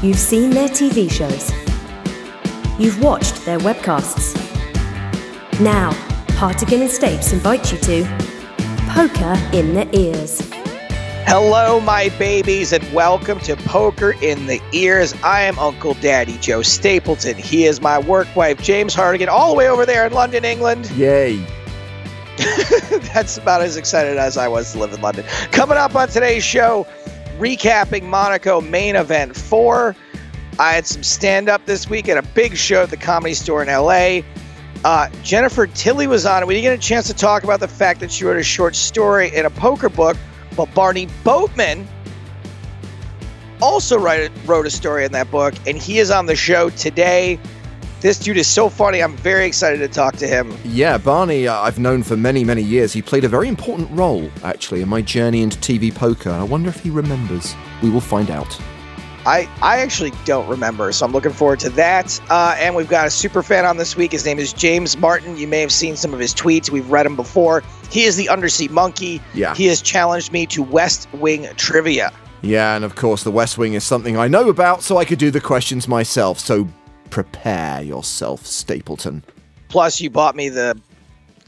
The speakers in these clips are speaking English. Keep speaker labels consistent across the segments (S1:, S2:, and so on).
S1: You've seen their TV shows. You've watched their webcasts. Now, Hartigan and Stapes invite you to Poker in the Ears.
S2: Hello, my babies, and welcome to Poker in the Ears. I am Uncle Daddy Joe Stapleton. He is my work wife, James Hartigan, all the way over there in London, England.
S3: Yay.
S2: That's about as excited as I was to live in London. Coming up on today's show, recapping Monaco main event four. I had some stand up this week at a big show at the comedy store in LA. Uh, Jennifer Tilly was on, and we didn't get a chance to talk about the fact that she wrote a short story in a poker book. But Barney Boatman also write, wrote a story in that book, and he is on the show today. This dude is so funny. I'm very excited to talk to him.
S3: Yeah, Barney, uh, I've known for many, many years. He played a very important role, actually, in my journey into TV poker. I wonder if he remembers. We will find out.
S2: I, I actually don't remember, so I'm looking forward to that. Uh, and we've got a super fan on this week. His name is James Martin. You may have seen some of his tweets. We've read him before. He is the Undersea Monkey.
S3: Yeah.
S2: He has challenged me to West Wing trivia.
S3: Yeah, and of course, the West Wing is something I know about, so I could do the questions myself. So prepare yourself, Stapleton.
S2: Plus, you bought me the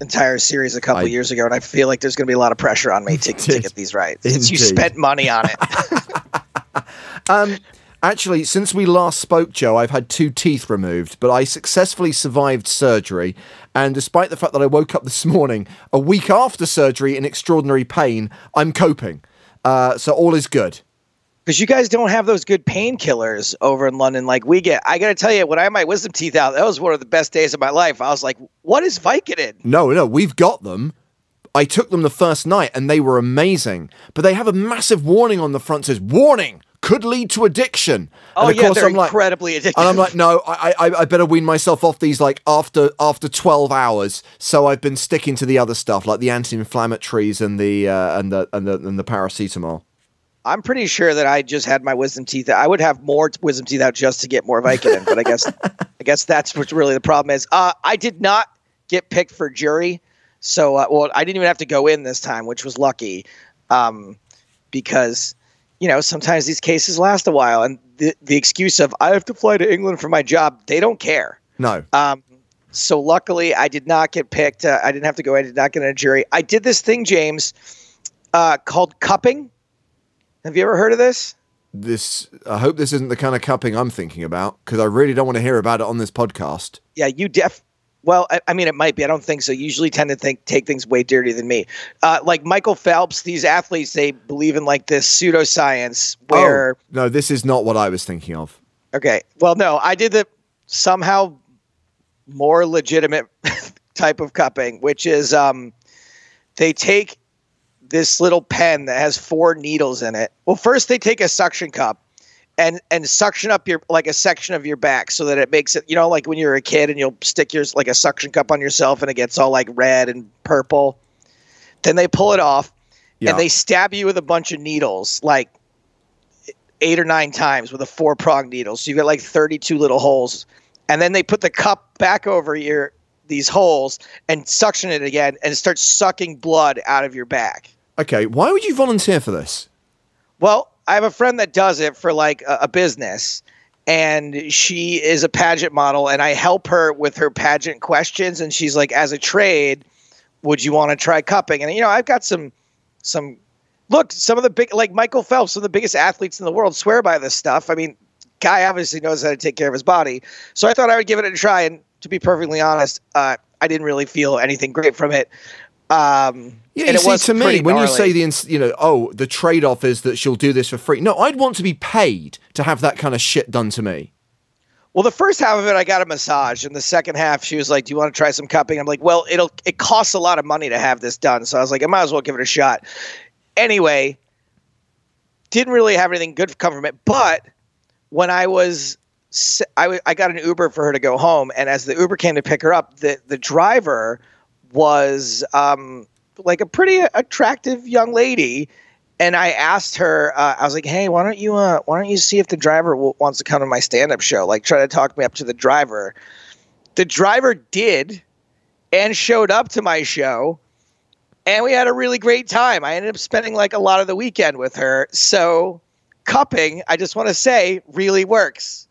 S2: entire series a couple
S3: I-
S2: years ago, and I feel like there's going to be a lot of pressure on me to, to get these right. Since you spent money on it.
S3: Um, actually, since we last spoke, Joe, I've had two teeth removed, but I successfully survived surgery. And despite the fact that I woke up this morning, a week after surgery in extraordinary pain, I'm coping. Uh, so all is good.
S2: Because you guys don't have those good painkillers over in London like we get. I got to tell you, when I had my wisdom teeth out, that was one of the best days of my life. I was like, "What is Vicodin?"
S3: No, no, we've got them. I took them the first night and they were amazing. But they have a massive warning on the front says, warning, could lead to addiction.
S2: Oh
S3: and of
S2: yeah,
S3: course
S2: they're
S3: I'm like,
S2: incredibly addictive.
S3: and I'm like, no, I, I, I better wean myself off these like after after 12 hours. So I've been sticking to the other stuff like the anti-inflammatories and the uh, and the and the and the paracetamol.
S2: I'm pretty sure that I just had my wisdom teeth. out. I would have more wisdom teeth out just to get more Vicodin, but I guess I guess that's what really the problem is. Uh, I did not get picked for jury, so uh, well, I didn't even have to go in this time, which was lucky, um, because you know sometimes these cases last a while, and the the excuse of I have to fly to England for my job, they don't care.
S3: No,
S2: Um, so luckily, I did not get picked. Uh, I didn't have to go. I did not get in a jury. I did this thing, James, uh, called cupping. Have you ever heard of this?
S3: this. I hope this isn't the kind of cupping I'm thinking about because I really don't want to hear about it on this podcast.
S2: Yeah, you def. Well, I, I mean, it might be. I don't think so. Usually, tend to think take things way dirtier than me. Uh, like Michael Phelps, these athletes they believe in like this pseudoscience where.
S3: oh, no, this is not what I was thinking of.
S2: Okay, well, no, I did the somehow more legitimate type of cupping, which is um, they take this little pen that has four needles in it. Well, first they take a suction cup and and suction up your like a section of your back so that it makes it you know like when you're a kid and you'll stick yours like a suction cup on yourself and it gets all like red and purple. Then they pull it off
S3: Yeah.
S2: and they stab you with a bunch of needles like eight or nine times with a four prong needle. So you've got like 32 little holes. And then they put the cup back over your these holes and suction it again and start sucking blood out of your back.
S3: Okay, why would you volunteer for this?
S2: Well, I have a friend that does it for like a, a business, and she is a pageant model, and I help her with her pageant questions. And she's like, as a trade, would you want to try cupping? And you know, I've got some some look, some of the big like Michael Phelps, some of the biggest athletes in the world swear by this stuff. I mean, guy obviously knows how to take care of his body. So I thought I would give it a try. And to be perfectly honest, uh, I didn't really feel anything great from it. Um,
S3: Yeah,
S2: and it
S3: see,
S2: was
S3: to me, when you say the, you know, oh, the trade-off is that she'll do this for free. No, I'd want to be paid to have that kind of shit done to me.
S2: Well, the first half of it, I got a massage, and the second half, she was like, "Do you want to try some cupping?" I'm like, "Well, it'll it costs a lot of money to have this done," so I was like, "I might as well give it a shot." Anyway, didn't really have anything good come from it, but when I was, I, w- I got an Uber for her to go home, and as the Uber came to pick her up, the the driver was um like a pretty attractive young lady. And I asked her, uh, I was like, "Hey, why don't you, uh, why don't you see if the driver w- wants to come to my stand-up show? Like, try to talk me up to the driver." The driver did, and showed up to my show, and we had a really great time. I ended up spending like a lot of the weekend with her. So, cupping, I just want to say, really works.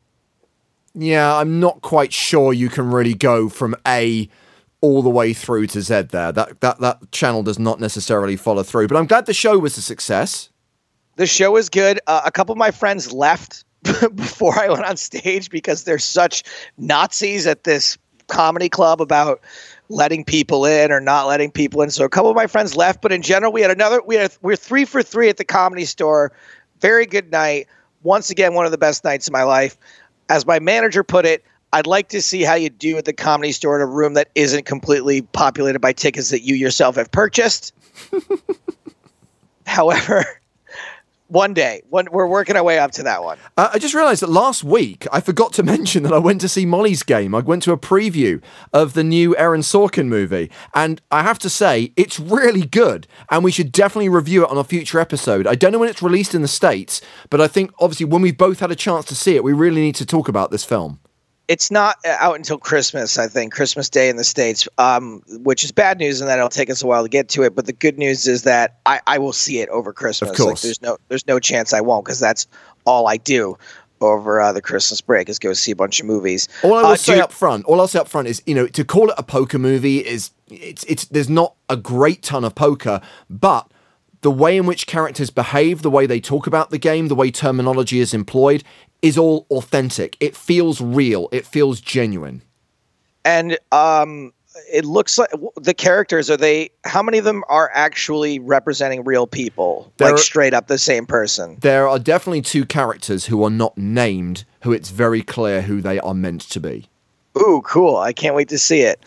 S3: Yeah, I'm not quite sure you can really go from A all the way through to Z there. That that that channel does not necessarily follow through. But I'm glad the show was a success.
S2: The show was good. Uh, a couple of my friends left before I went on stage because they're such Nazis at this comedy club about letting people in or not letting people in. So a couple of my friends left, but in general, we had another. We had we we're three for three at the comedy store. Very good night. Once again, one of the best nights of my life. As my manager put it, I'd like to see how you do at the comedy store in a room that isn't completely populated by tickets that you yourself have purchased. However, one day, one, we're working our way up to that one.
S3: Uh, I just realised that last week I forgot to mention that I went to see Molly's game. I went to a preview of the new Aaron Sorkin movie, and I have to say it's really good, and we should definitely review it on a future episode. I don't know when it's released in the states, but I think obviously when we've both had a chance to see it, we really need to talk about this film
S2: it's not out until Christmas, I think, Christmas Day in the States, um, which is bad news, and that it'll take us a while to get to it. But the good news is that I, I will see it over Christmas.
S3: Of course.
S2: Like, there's no there's no chance I won't because that's all I do over uh, the Christmas break is go see a bunch of movies.
S3: All I will
S2: uh,
S3: say up front, all I'll say up front is, you know, to call it a poker movie is it's it's there's not a great ton of poker, but the way in which characters behave, the way they talk about the game, the way terminology is employed, is all authentic. It feels real. It feels genuine.
S2: and um, it looks like the characters are they? How many of them are actually representing real people,
S3: There
S2: like
S3: are-
S2: straight up the same person?
S3: There are definitely two characters who are not named, who it's very clear who they are meant to be.
S2: Ooh, cool! I can't wait to see it.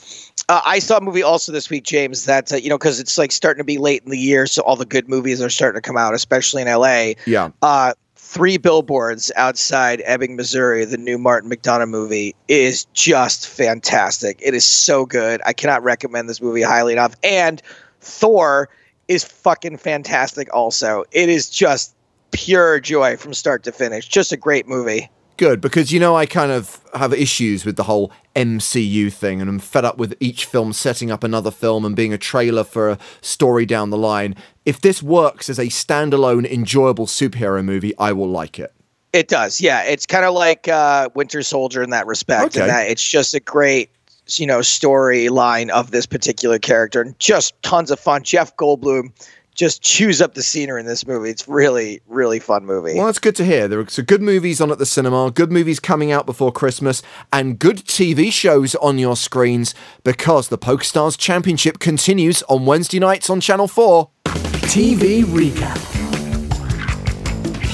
S2: Uh, I saw a movie also this week, James. That uh, you know, because it's like starting to be late in the year, so all the good movies are starting to come out, especially in LA.
S3: Yeah.
S2: Uh, three billboards outside Ebbing, Missouri. The new Martin McDonagh movie is just fantastic. It is so good. I cannot recommend this movie highly enough. And Thor is fucking fantastic. Also, it is just pure joy from start to finish. Just a great movie.
S3: Good, because you know I kind of have issues with the whole MCU thing, and I'm fed up with each film setting up another film and being a trailer for a story down the line. If this works as a standalone, enjoyable superhero movie, I will like it.
S2: It does, yeah. It's kind of like uh, Winter Soldier in that respect.
S3: Okay.
S2: In that it's just a great, you know, storyline of this particular character, and just tons of fun. Jeff Goldblum just chews up the scenery in this movie. It's really, really fun movie.
S3: Well, that's good to hear. There are some good movies on at the cinema, good movies coming out before Christmas, and good TV shows on your screens because the PokerStars Championship continues on Wednesday nights on Channel 4.
S4: TV recap.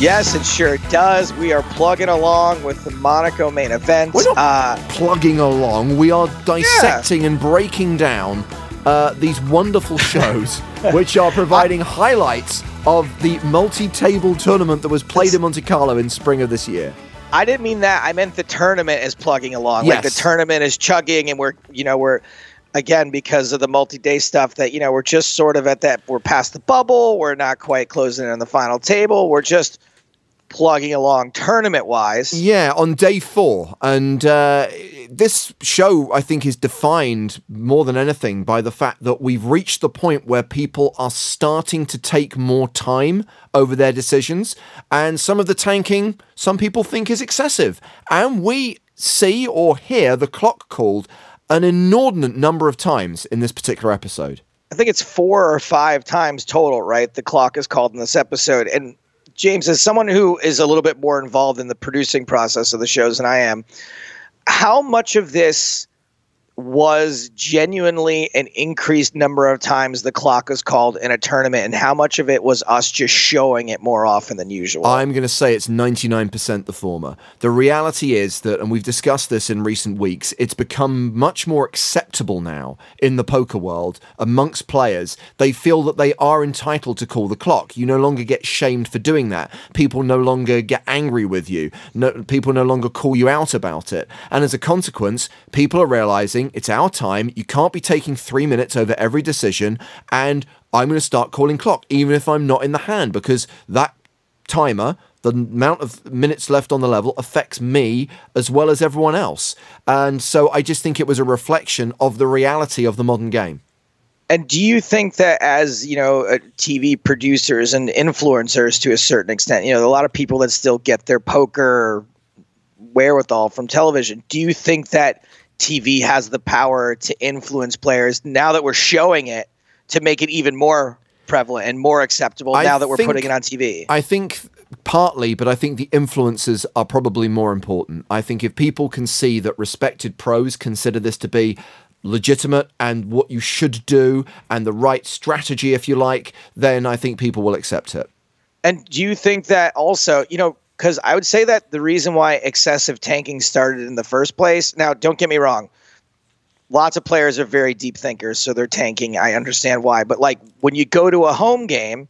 S2: Yes, it sure does. We are plugging along with the Monaco main event.
S3: We're not
S2: Uh,
S3: plugging along. We are dissecting and breaking down uh, these wonderful shows, which are providing highlights of the multi-table tournament that was played in Monte Carlo in spring of this year.
S2: I didn't mean that. I meant the tournament is plugging along. Like the tournament is chugging, and we're, you know, we're again because of the multi-day stuff that you know we're just sort of at that. We're past the bubble. We're not quite closing in on the final table. We're just plugging along tournament-wise.
S3: Yeah, on day four. And uh, this show, I think, is defined more than anything by the fact that we've reached the point where people are starting to take more time over their decisions. And some of the tanking, some people think is excessive. And we see or hear the clock called an inordinate number of times in this particular episode.
S2: I think it's four or five times total, right? The clock is called in this episode. And James, as someone who is a little bit more involved in the producing process of the shows than I am, how much of this was genuinely an increased number of times the clock was called in a tournament, and how much of it was us just showing it more often than usual?
S3: I'm going to say it's 99% the former. The reality is that, and we've discussed this in recent weeks, it's become much more acceptable now in the poker world amongst players. They feel that they are entitled to call the clock. You no longer get shamed for doing that. People no longer get angry with you. No, people no longer call you out about it. And as a consequence, people are realizing it's our time. You can't be taking three minutes over every decision. And I'm going to start calling clock, even if I'm not in the hand, because that timer, the amount of minutes left on the level affects me as well as everyone else. And so I just think it was a reflection of the reality of the modern game.
S2: And do you think that as, you know, uh, TV producers and influencers to a certain extent, you know, a lot of people that still get their poker wherewithal from television, do you think that TV has the power to influence players now that we're showing it to make it even more prevalent and more acceptable
S3: I
S2: now that we're
S3: think-
S2: putting it on TV?
S3: I think partly, but I think the influences are probably more important. I think if people can see that respected pros consider this to be legitimate and what you should do and the right strategy, if you like, then I think people will accept it.
S2: And do you think that also, you know, because I would say that the reason why excessive tanking started in the first place, now don't get me wrong, lots of players are very deep thinkers, so they're tanking. I understand why. But like when you go to a home game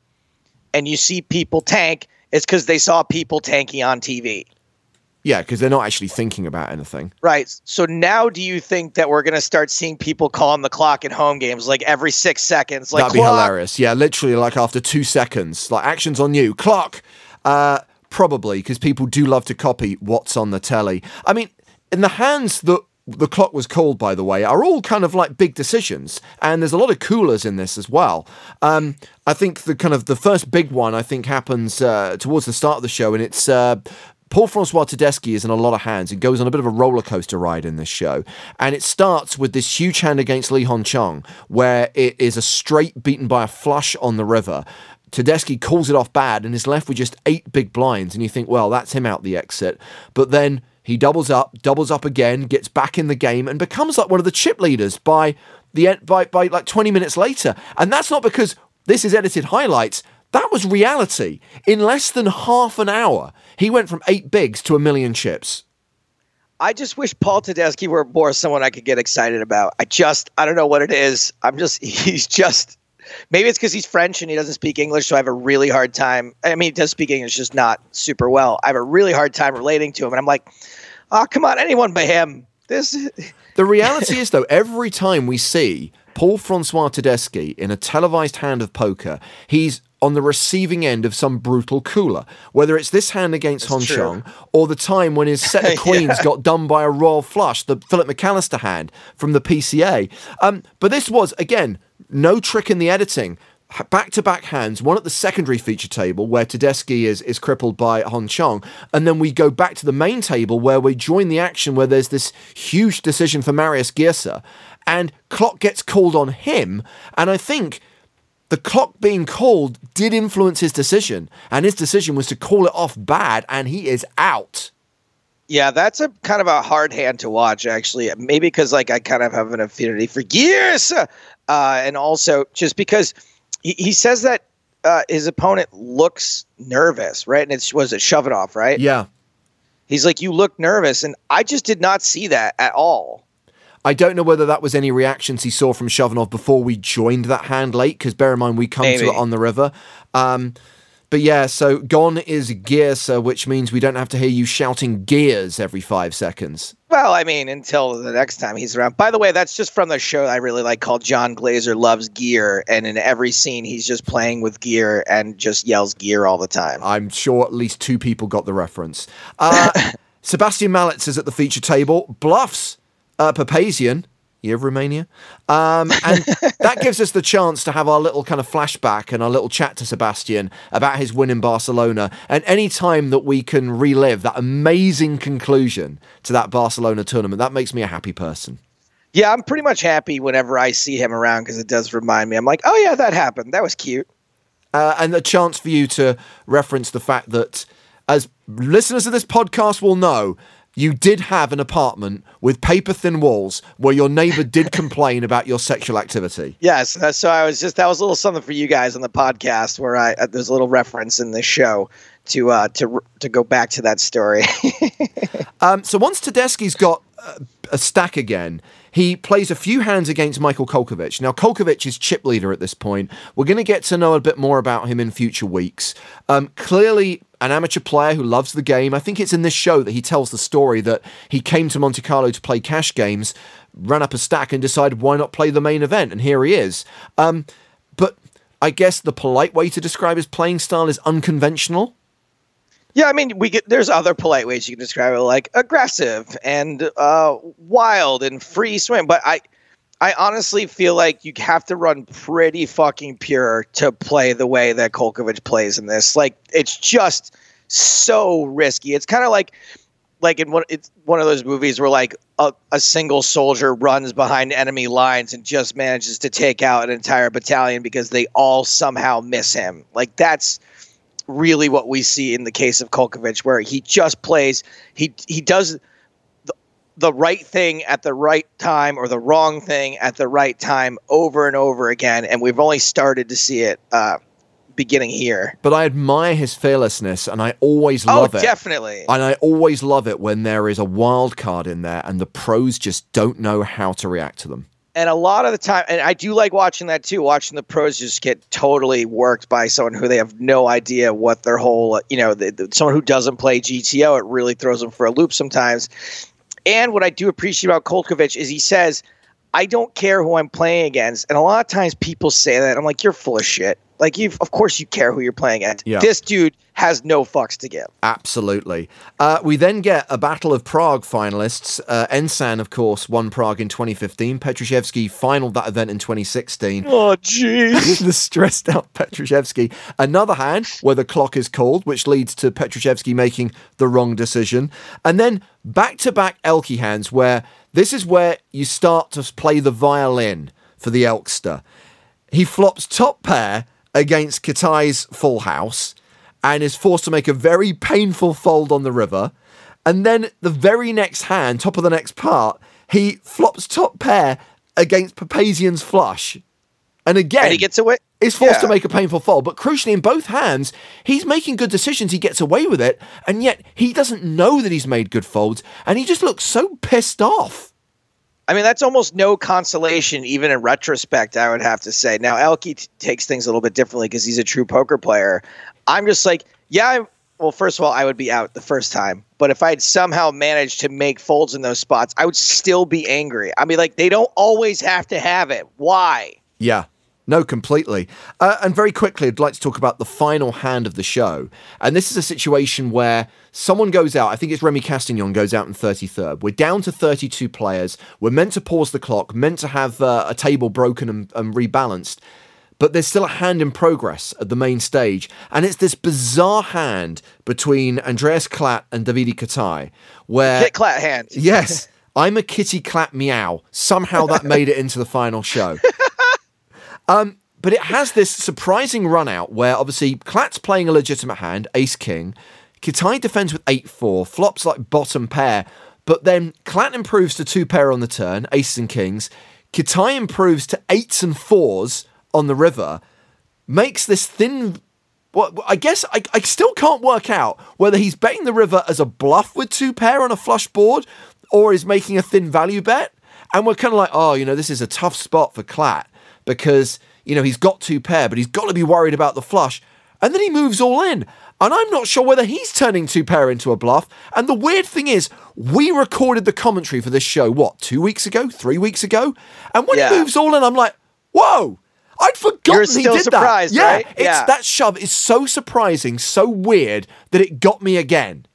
S2: and you see people tank, it's because they saw people tanking on TV.
S3: Yeah, because they're not actually thinking about anything.
S2: Right. So now do you think that we're going to start seeing people calling the clock in home games like every six seconds? Like,
S3: That'd be
S2: "Clock!"
S3: hilarious. Yeah, literally, like after two seconds, like actions on you, clock. Uh, probably because people do love to copy what's on the telly. I mean, in the hands that the clock was called, by the way, are all kind of like big decisions, and there's a lot of coolers in this as well. Um, I think the kind of the first big one I think happens uh, towards the start of the show, and it's. Uh, Paul Francois Tedeschi is in a lot of hands. He goes on a bit of a roller coaster ride in this show. And it starts with this huge hand against Lee Hon Chung, where it is a straight beaten by a flush on the river. Tedeschi calls it off bad and is left with just eight big blinds. And you think, well, that's him out the exit. But then he doubles up, doubles up again, gets back in the game, and becomes like one of the chip leaders by the en- by, by like 20 minutes later. And that's not because this is edited highlights. That was reality. In less than half an hour, he went from eight bigs to a million chips.
S2: I just wish Paul Tedeschi were more someone I could get excited about. I just, I don't know what it is. I'm just, he's just, maybe it's because he's French and he doesn't speak English. So I have a really hard time. I mean, he does speak English, just not super well. I have a really hard time relating to him. And I'm like, oh, come on, anyone but him. This,
S3: The reality is, though, every time we see Paul Francois Tedeschi in a televised hand of poker, he's on the receiving end of some brutal cooler. Whether it's this hand against Hon
S2: true.
S3: Chong or the time when his set of queens got done by a royal flush, the Philip McAllister hand from the PCA. Um, but this was, again, no trick in the editing. Back to back hands, one at the secondary feature table where Tedeschi is, is crippled by Hon Chong, and then we go back to the main table where we join the action where there's this huge decision for Marius Gierse, and clock gets called on him, and I think the clock being called did influence his decision, and his decision was to call it off bad, and he is out.
S2: yeah, that's a kind of a hard hand to watch, actually. Maybe because like I kind of have an affinity for gears, uh, and also just because he, he says that uh, his opponent looks nervous, right? And it's was it off, right?
S3: Yeah.
S2: He's like, you look nervous, and I just did not see that at all.
S3: I don't know whether that was any reactions he saw from Shovnov before we joined that hand late, because bear in mind we come to it on the river. Um, but yeah, so gone is Gierse, which means we don't have to hear you shouting gears every five seconds.
S2: Well, I mean, until the next time he's around. By the way, that's just from the show I really like called Jon Glaser Loves Gear. And in every scene, he's just playing with gear and just yells gear all the time.
S3: I'm sure at least two people got the reference. Uh, Sebastian Malec is at the feature table, bluffs uh, Papazian, year of Romania. Um, and that gives us the chance to have our little kind of flashback and our little chat to Sebastian about his win in Barcelona. And any time that we can relive that amazing conclusion to that Barcelona tournament, that makes me a happy person.
S2: Yeah, I'm pretty much happy whenever I see him around because it does remind me. I'm like, oh, yeah, that happened. That was cute.
S3: uh, and a chance for you to reference the fact that, as listeners of this podcast will know, you did have an apartment with paper thin walls where your neighbor did complain about your sexual activity.
S2: Yes. uh, So I was just, that was a little something for you guys on the podcast where I, uh, there's a little reference in this show to, uh, to, to go back to that story.
S3: Um, so once Tedeschi's got uh, a stack again, he plays a few hands against Michael Kolkovich. Now, Kolkovich is chip leader at this point. We're going to get to know a bit more about him in future weeks. Um, clearly, an amateur player who loves the game. I think it's in this show that he tells the story that he came to Monte Carlo to play cash games, ran up a stack, and decided why not play the main event, and here he is. Um, but I guess the polite way to describe his playing style is unconventional.
S2: Yeah, I mean, we get there's other polite ways you can describe it, like aggressive and uh, wild and free swim. But I, I honestly feel like you have to run pretty fucking pure to play the way that Kolkovich plays in this. Like it's just so risky. It's kind of like like in one it's one of those movies where like a, a single soldier runs behind enemy lines and just manages to take out an entire battalion because they all somehow miss him. Like that's really what we see in the case of Kolkovich, where he just plays he he does the, right thing at the right time or the wrong thing at the right time over and over again, and we've only started to see it uh, beginning here.
S3: But I admire his fearlessness, and I always
S2: Oh,
S3: love it.
S2: definitely.
S3: And I always love it when there is a wild card in there and the pros just don't know how to react to them.
S2: and a lot of the time and i do like watching that too watching the pros just get totally worked by someone who they have no idea what their whole you know the, the, someone who doesn't play gto it really throws them for a loop sometimes and what i do appreciate about kolkovich is he says i don't care who i'm playing against. And a lot of times people say that. I'm like you're full of shit like you of course you care who you're playing against
S3: Yeah.
S2: this dude has no fucks to give
S3: Absolutely. Uh, we then get a Battle of Prague finalists. Uh, Ensan, of course, won Prague in 2015. Petrushevsky finaled that event in 2016.
S2: oh jeez
S3: the stressed out Petrushevsky. Another hand where the clock is called, which leads to Petrushevsky making the wrong decision. And then back to back Elky hands where this is where you start to play the violin for the Elkster. He flops top pair against Katai's full house and is forced to make a very painful fold on the river. And then the very next hand, top of the next part, he flops top pair against Papazian's flush. And again,
S2: and he gets away
S3: is forced to make a painful fold. But crucially, in both hands, he's making good decisions. He gets away with it, and yet he doesn't know that he's made good folds, and he just looks so pissed off.
S2: I mean, that's almost no consolation, even in retrospect, I would have to say. Now, Elky t- takes things a little bit differently because he's a true poker player. I'm just like, yeah, I'm, well, first of all, I would be out the first time. But if I'd somehow managed to make folds in those spots, I would still be angry. I mean, like, they don't always have to have it. Why?
S3: Yeah. No, completely. Uh, and very quickly, I'd like to talk about the final hand of the show. And this is a situation where someone goes out. I think it's Remy Castaignon goes out in 33rd. We're down to 32 players. We're meant to pause the clock, meant to have uh, a table broken and, and rebalanced. But there's still a hand in progress at the main stage. And it's this bizarre hand between Andreas Klatt and Davide Katai, where.
S2: Hit clat hand.
S3: Yes, I'm a kitty clap meow. Somehow that made it into the final show. Um, but it has this surprising run out where obviously Klatt's playing a legitimate hand, ace king. Kitai defends with 8 4, flops like bottom pair, but then Klatt improves to 2 pair on the turn, aces and kings. Kitai improves to 8s and 4s on the river, makes this thin. Well, I guess I, I still can't work out whether he's betting the river as a bluff with two pair on a flush board or is making a thin value bet. And we're kind of like, oh, you know, this is a tough spot for Klatt because, you know, he's got two pair, but he's got to be worried about the flush. And then he moves all in. And I'm not sure whether he's turning two pair into a bluff. And the weird thing is, we recorded the commentary for this show, what, two weeks ago, three weeks ago? And when
S2: Yeah.
S3: he moves all in, I'm like, whoa, I'd forgotten he did that. Yeah,
S2: right? Yeah.
S3: that shove is so surprising, so weird that it got me again.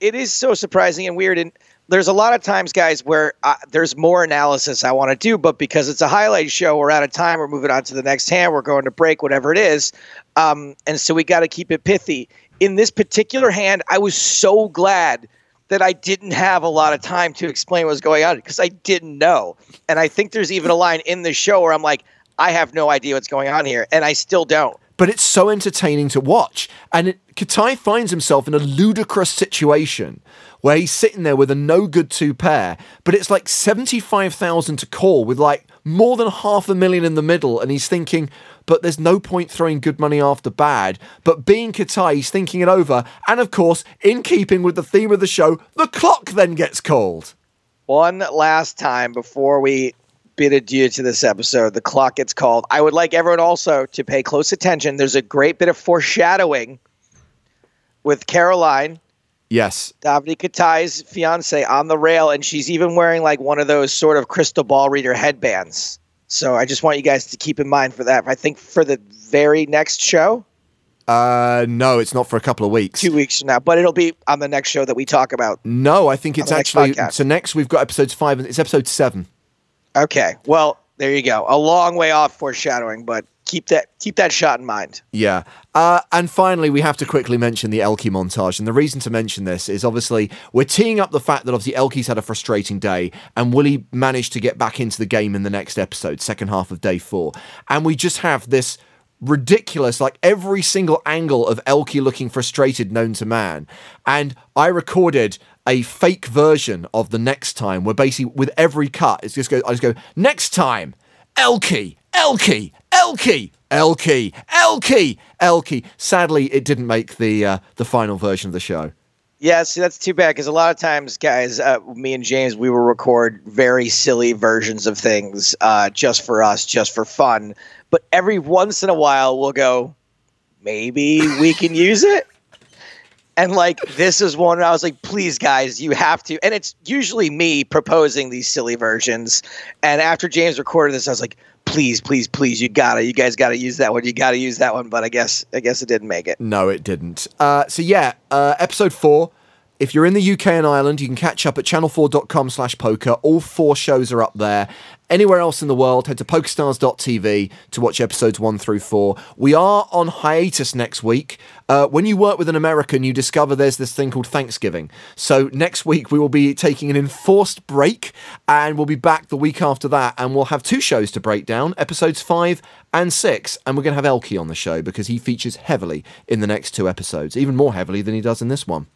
S2: it is so surprising and weird and there's a lot of times guys where uh, there's more analysis i want to do but because it's a highlight show we're out of time we're moving on to the next hand we're going to break whatever it is um, and so we got to keep it pithy. In this particular hand i was so glad that i didn't have a lot of time to explain what was going on because i didn't know. And i think there's even a line in the show where i'm like i have no idea what's going on here and i still don't
S3: but it's so entertaining to watch. And it, Katai finds himself in a ludicrous situation where he's sitting there with a no good two pair, but it's like 75,000 to call with like more than half a million in the middle. And he's thinking, but there's no point throwing good money after bad. But being Katai, he's thinking it over. And of course, in keeping with the theme of the show, the clock then gets called.
S2: one last time before we bid adieu to this episode. The clock gets called. I would like everyone also to pay close attention. There's a great bit of foreshadowing with Caroline,
S3: Yes.
S2: Davide Katai's fiance, on the rail, and she's even wearing like one of those sort of crystal ball reader headbands. So I just want you guys to keep in mind for that. I think for the very next show,
S3: Uh, no, it's not for a couple of weeks.
S2: two weeks from now, but it'll be on the next show that we talk about.
S3: No, I think it's
S2: next
S3: actually so. Next, we've got episodes five and it's episode seven.
S2: Okay. Well, there you go. A long way off foreshadowing, but keep that keep that shot in mind.
S3: Yeah. Uh, and finally, we have to quickly mention the Elky montage. And the reason to mention this is obviously we're teeing up the fact that obviously Elky's had a frustrating day and will he manage to get back into the game in the next episode, second half of day four. And we just have this ridiculous, like every single angle of Elky looking frustrated known to man. And I recorded a fake version of the next time where basically with every cut, it's just go, I just go, next time, Elky, Elky, Elky, Elky, Elky, Elky. Sadly, it didn't make the uh, the final version of the show.
S2: Yeah, see, that's too bad because a lot of times, guys, uh, me and James, we will record very silly versions of things uh, just for us, just for fun. But every once in a while, we'll go, maybe we can use it. And like this is one I was like, please guys, you have to. And it's usually me proposing these silly versions. And after James recorded this, I was like, please, please, please, you gotta, you guys gotta use that one. You gotta use that one. But I guess, I guess it didn't make it.
S3: No, it didn't. Uh, so yeah, uh, episode four. If you're in the UK and Ireland, you can catch up at channel4.com slash poker. All four shows are up there. Anywhere else in the world, head to pokerstars.tv to watch episodes one through four. We are on hiatus next week. Uh, when you work with an American, you discover there's this thing called Thanksgiving. So next week, we will be taking an enforced break and we'll be back the week after that. And we'll have two shows to break down episodes five and six. And we're going to have Elky on the show because he features heavily in the next two episodes, even more heavily than he does in this one.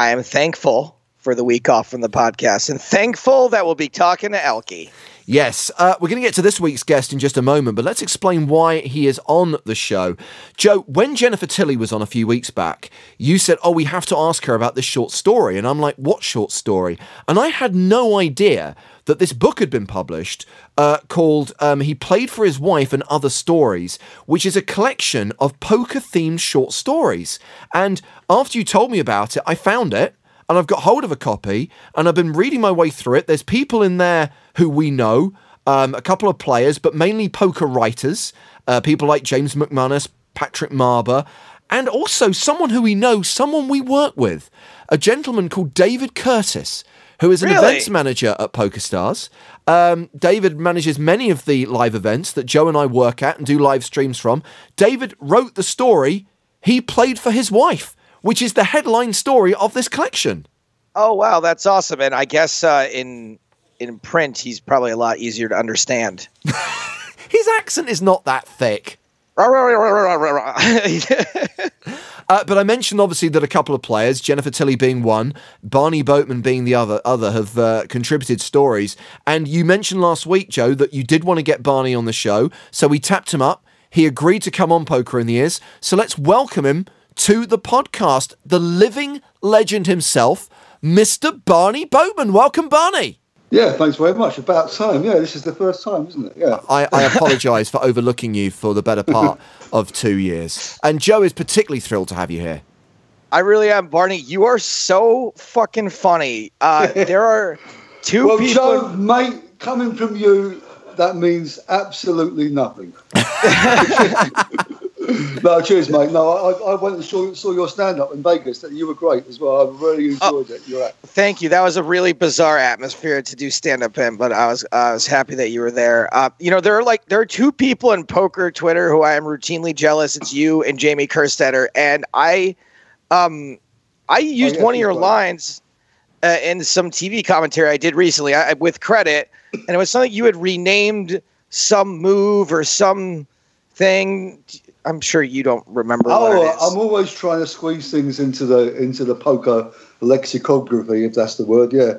S2: I am thankful for the week off from the podcast and thankful that we'll be talking to Elky.
S3: Yes, uh, we're going to get to this week's guest in just a moment, but let's explain why he is on the show. Joe, when Jennifer Tilly was on a few weeks back, you said, Oh, we have to ask her about this short story. And I'm like, What short story? And I had no idea that this book had been published uh, called um, He Played for His Wife and Other Stories, which is a collection of poker themed short stories. And after you told me about it, I found it and I've got hold of a copy and I've been reading my way through it. There's people in there who we know, um, a couple of players, but mainly poker writers, uh, people like James McManus, Patrick Marber, and also someone who we know, someone we work with, a gentleman called David Curtis. Who is an
S2: Really?
S3: events manager at PokerStars? Um, David manages many of the live events that Joe and I work at and do live streams from. David wrote the story. He played for his wife, which is the headline story of this collection.
S2: Oh wow, that's awesome! And I guess uh, in in print, he's probably a lot easier to understand.
S3: His accent is not that thick. Uh, but I mentioned obviously that a couple of players, Jennifer Tilly being one, Barney Boatman being the other, other have uh, contributed stories. And you mentioned last week, Joe, that you did want to get Barney on the show, so we tapped him up. He agreed to come on Poker in the Ears. So let's welcome him to the podcast, the living legend himself, Mr. Barney Boatman. Welcome, Barney.
S5: Yeah, thanks very much. About time. Yeah, this is the first time, isn't it? Yeah.
S3: I, I apologise for overlooking you for the better part of two years. And Joe is particularly thrilled to have you here.
S2: I really am, Barney. You are so fucking funny. Uh, there are two
S5: Well,
S2: people.
S5: Joe, mate, coming from you, that means absolutely nothing. no, cheers, mate. No, I, I went and saw, saw your stand up in Vegas. You were great as well. I really enjoyed it. You're at.
S2: Thank you. That was a really bizarre atmosphere to do stand up in, but I was I was happy that you were there. Uh, you know, there are like there are two people in poker Twitter who I am routinely jealous. It's you and Jamie Kerstetter, and I, um, I used
S5: yeah,
S2: one of your
S5: right.
S2: lines uh, in some TV commentary I did recently I, with credit, and it was something you had renamed some move or some thing. I'm sure you don't remember
S5: Oh. I'm always trying to squeeze things into the into the poker lexicography, if that's the word. Yeah.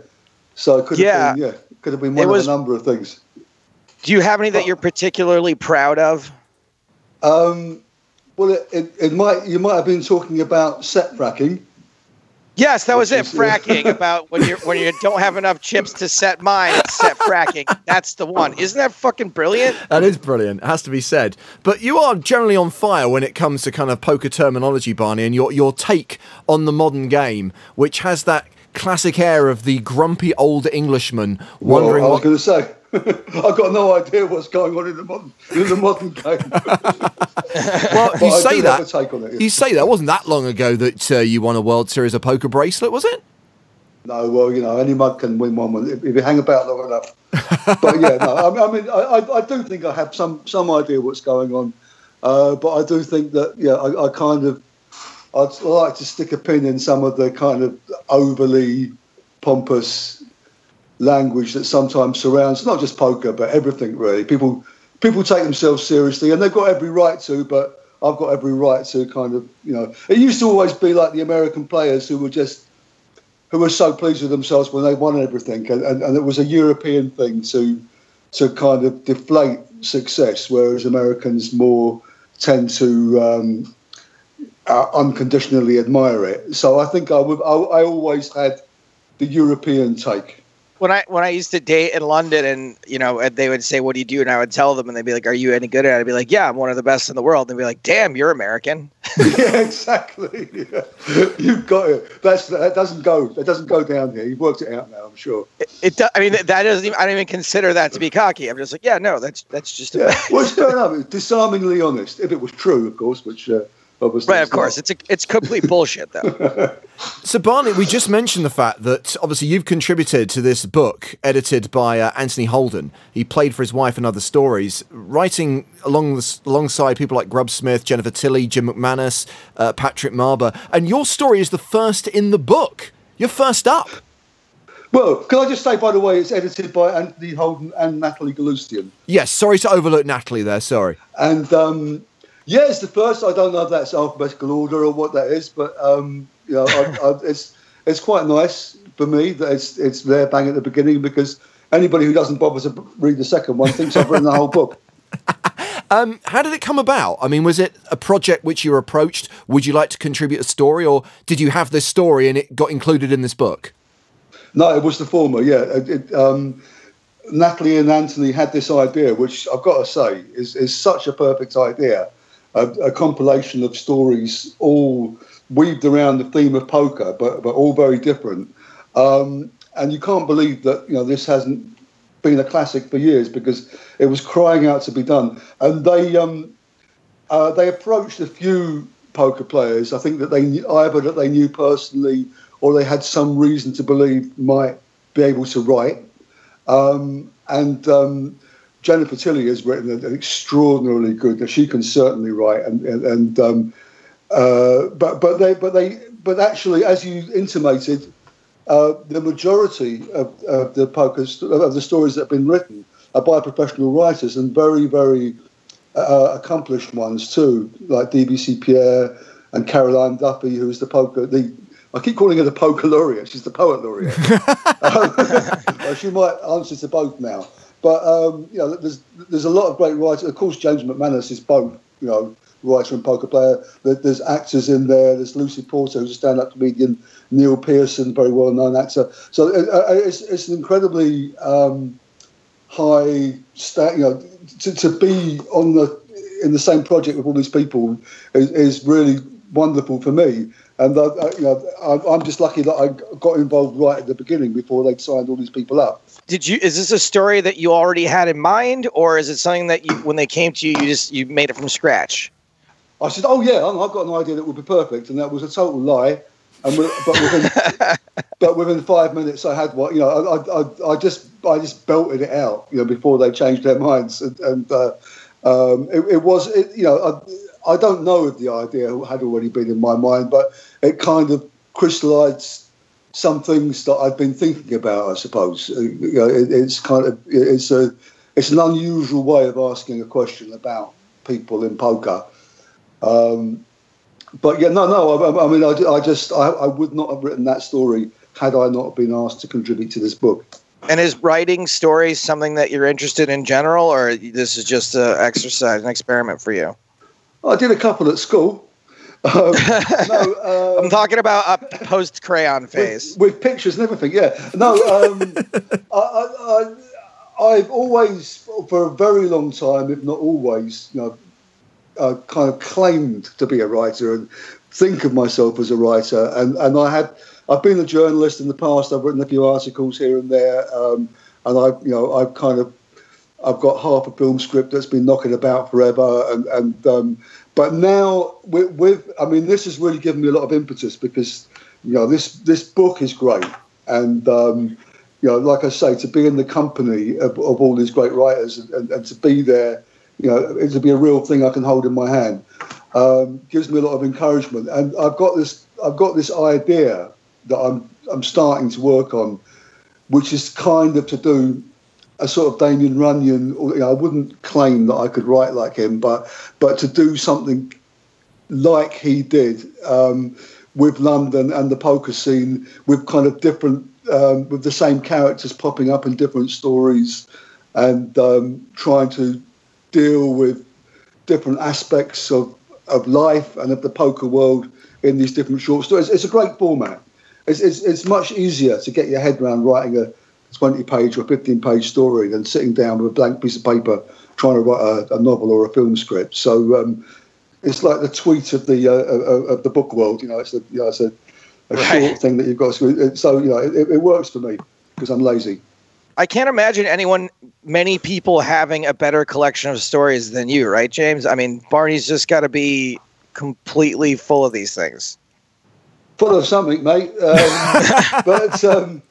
S5: So it could have
S2: Yeah.
S5: been, yeah, could have been one
S2: It
S5: of
S2: was-
S5: a number of things.
S2: Do you have any that you're particularly proud of?
S5: Um, well, it, it, it might you might have been talking about set fracking.
S2: Yes, that was it. Fracking about when you when you don't have enough chips to set mine, set fracking. That's the one. Isn't that fucking brilliant?
S3: That is brilliant. It has to be said. But you are generally on fire when it comes to kind of poker terminology, Barney, and your your take on the modern game, which has that classic air of the grumpy old Englishman wondering
S5: well, I was
S3: what.
S5: going to say, I've got no idea what's going on in the modern in the modern game.
S3: Well, you say that.
S5: take on it, yeah.
S3: You say that. Wasn't that long ago that uh, you won a World Series of Poker bracelet, was it?
S5: No, well, you know, any mug can win one if, if you hang about long enough. but yeah, no, I, I mean, I, I, do think I have some some idea what's going on, uh, but I do think that yeah, I, I, kind of I'd like to stick a pin in some of the kind of overly pompous language that sometimes surrounds not just poker but everything really. People people take themselves seriously, and they've got every right to, but. I've got every right to kind of, you know, it used to always be like the American players who were just who were so pleased with themselves when they won everything, and, and, and it was a European thing to to kind of deflate success, whereas Americans more tend to um, uh, unconditionally admire it. So I think I would I, I always had the European take
S2: when I when I used to date in London, and you know, they would say, "What do you do?" and I would tell them, and they'd be like, "Are you any good at it?" I'd be like, "Yeah, I'm one of the best in the world." And they'd be like, "Damn, you're American."
S5: yeah, exactly. Yeah. You've got it. That's that doesn't go. That doesn't go down here. You've worked it out now. I'm sure.
S2: It. it I mean, that doesn't. Even, I don't even consider that to be cocky. I'm just like, yeah, no, that's that's just.
S5: Yeah. fair enough. It's disarmingly honest. If it was true, of course, which. Uh, Obviously,
S2: right, of course, it's a, it's complete bullshit though.
S3: so Barney, we just mentioned the fact that obviously you've contributed to this book edited by uh, Anthony Holden. He played for his wife and other stories, writing along the, alongside people like Grub Smith, Jennifer Tilly, Jim McManus, uh, Patrick Marber, and your story is the first in the book. You're first up.
S5: Well, can I just say, by the way, it's edited by Anthony Holden and Natalie Galustian.
S3: Yes, sorry to overlook Natalie there. Sorry.
S5: And um, yeah, it's the first. I don't know if that's alphabetical order or what that is, but um, you know, I, I, it's it's quite nice for me that it's it's there bang at the beginning because anybody who doesn't bother to read the second one thinks I've written the whole book.
S3: um, how did it come about? I mean, was it a project which you were approached? Would you like to contribute a story, or did you have this story and it got included in this book?
S5: No, it was the former. Yeah, it, it, um, Natalie and Anthony had this idea, which I've got to say is is such a perfect idea a, a, compilation of stories all weaved around the theme of poker, but but all very different. Um, and you can't believe that you know this hasn't been a classic for years because it was crying out to be done. And they um, uh, they approached a few poker players. I think that they knew, either that they knew personally or they had some reason to believe might be able to write. Um, and um, Jennifer Tilly has written an, extraordinarily good. She can certainly write, and and, and um, uh, but but they but they but actually, as you intimated, uh, the majority of, of the poker of the stories that have been written are by professional writers and very very uh, accomplished ones too, like DBC Pierre and Carol Ann Duffy, who is the poker the I keep calling her the poker laureate. She's the poet laureate. um, she might answer to both now. But um, you know, there's there's a lot of great writers. Of course, James McManus is both you know writer and poker player. There's actors in there. There's Lucy Porter, who's a stand-up comedian. Neil Pearson, very well-known actor. So uh, uh, it's it's an incredibly um, high stat. You know, to, to be on the in the same project with all these people is, is really wonderful for me. And uh, you know, I'm just lucky that I got involved right at the beginning before they'd signed all these people up.
S2: Did you is this a story that you already had in mind or is it something that you when they came to you you just you made it from scratch?
S5: I said oh yeah i've got an idea that would be perfect and that was a total lie. And but within but within five minutes i had what you know I, I, I just i just belted it out you know before they changed their minds. And, and uh, um, it, it, was it, you know I, I don't know if the idea had already been in my mind but it kind of crystallized some things that I've been thinking about. I suppose uh, you know, it, it's kind of it's a it's an unusual way of asking a question about people in poker. Um, but yeah, no, no. I, I mean, I, I just I, I, would not have written that story had I not been asked to contribute to this book.
S2: And is writing stories something that you're interested in general, or this is just an exercise, an experiment for you?
S5: I did a couple at school.
S2: Um, no, um, I'm talking about a post crayon phase
S5: with, with, pictures and everything. Yeah, no, um, I, I, have always, for a very long time, if not always, you know, uh, kind of claimed to be a writer and think of myself as a writer. And and I had, I've been a journalist in the past. I've written a few articles here and there, um, and I, you know, I've kind of, I've got half a film script that's been knocking about forever, and and um, but now with, with, I mean, this has really given me a lot of impetus because you know this this book is great, And um, you know, like I say, to be in the company of, of all these great writers and, and, and, to be there, you know, it to be a real thing I can hold in my hand, um, gives me a lot of encouragement. And I've got this, I've got this idea that I'm, I'm starting to work on, which is kind of to do a sort of Damon Runyon. You know, I wouldn't claim that I could write like him, but but to do something like he did um, with London and the poker scene, with kind of different um, with the same characters popping up in different stories and um, trying to deal with different aspects of, of life and of the poker world in these different short stories. It's a great format. It's, it's, it's much easier to get your head around writing a 20 page or 15 page story than sitting down with a blank piece of paper trying to write a, a novel or a film script. So um, it's like the tweet of the uh, of the book world. You know, it's a, you know, it's a a right. short thing that you've got to. So you know, it, it works for me because I'm lazy.
S2: I can't imagine anyone, many people having a better collection of stories than you, right, James? I mean, Barney's just got to be completely full of these things.
S5: Full of something, mate. Um, but um,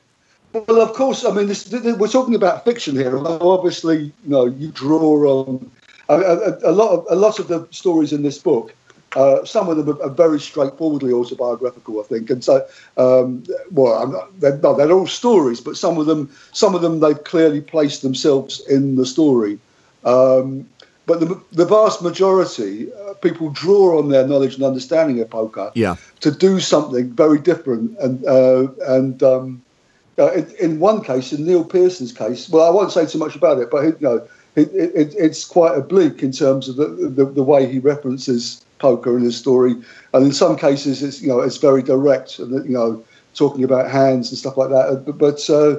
S5: well, of course, I mean, this, this, we're talking about fiction here. Although obviously, you know, you draw on a, a, a, lot of a lot of the stories in this book uh, some of them are, very straightforwardly autobiographical, I think, and so um, well, not, they're, no, they're all stories, but some of them, some of them, they've clearly placed themselves in the story. Um, but the, the vast majority, uh, people draw on their knowledge and understanding of poker
S3: yeah.
S5: to do something very different. And uh, and um, uh, in, in, one case, in Neil Pearson's case, well, I won't say too much about it, but you know, it, it, it's quite oblique in terms of the, the, the way he references poker in his story, and in some cases it's you know it's very direct and you know talking about hands and stuff like that. But, but uh,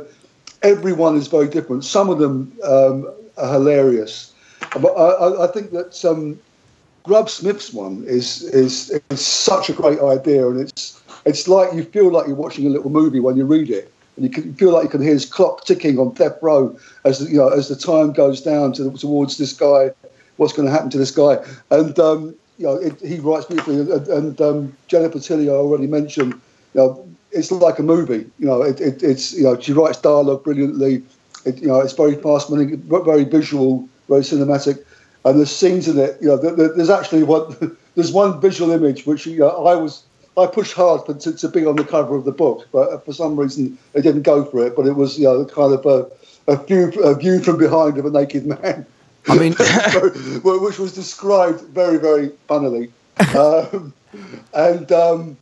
S5: everyone is very different. Some of them um, are hilarious. But I, I think that um, Grub Smith's one is, is is such a great idea, and it's it's like you feel like you're watching a little movie when you read it, and you, can, feel like you can hear his clock ticking on death row as the, you know as the time goes down to, towards this guy. What's going to happen to this guy? And um, you know, it, he writes beautifully, and, and um, Jennifer Tilly, I already mentioned, you know, it's like a movie. You know, it, it, it's you know, she writes dialogue brilliantly. You know, it's very fast moving, very visual, very cinematic, and the scenes in it. You know, there's actually one. There's one visual image which you know, I was I pushed hard for, to, to be on the cover of the book, but for some reason it didn't go for it. But it was you know kind of a, a view a view from behind of a naked man.
S3: I mean,
S5: which was described very, very funnily, um, and um,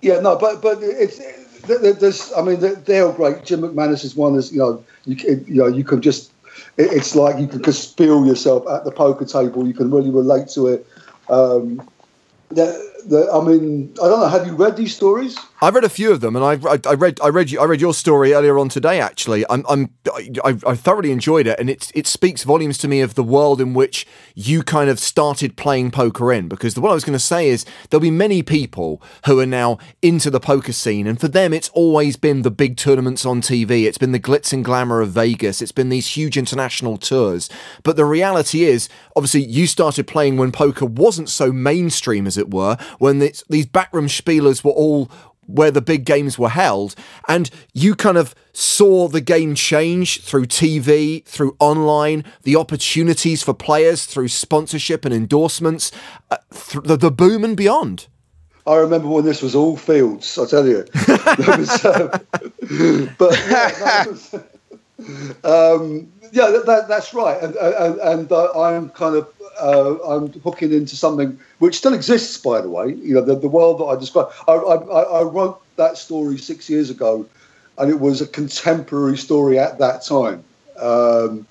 S5: yeah, no, but but it's there's, I mean, they're great. Jim McManus is one. Is you know, you you know, you can just, it's like you can just feel yourself at the poker table. You can really relate to it. Um, the, I mean, I don't know. Have you read these stories?
S3: I've read a few of them, and I, I, I read I read I read your story earlier on today. Actually, I'm, I'm I, I thoroughly enjoyed it, and it it speaks volumes to me of the world in which you kind of started playing poker in. Because the, what I was going to say is there'll be many people who are now into the poker scene, and for them, it's always been the big tournaments on TV. It's been the glitz and glamour of Vegas. It's been these huge international tours. But the reality is, obviously, you started playing when poker wasn't so mainstream, as it were when these backroom spielers were all where the big games were held, and you kind of saw the game change through TV, through online, the opportunities for players through sponsorship and endorsements, uh, th- the, the boom and beyond.
S5: I remember when this was all fields. I tell you, was, uh, but yeah, was, um, yeah that, that's right, and and, and uh, I'm kind of uh, I'm hooking into something which still exists, by the way. You know, the, the world that I described. I, I, I wrote that story six years ago, and it was a contemporary story at that time. Um,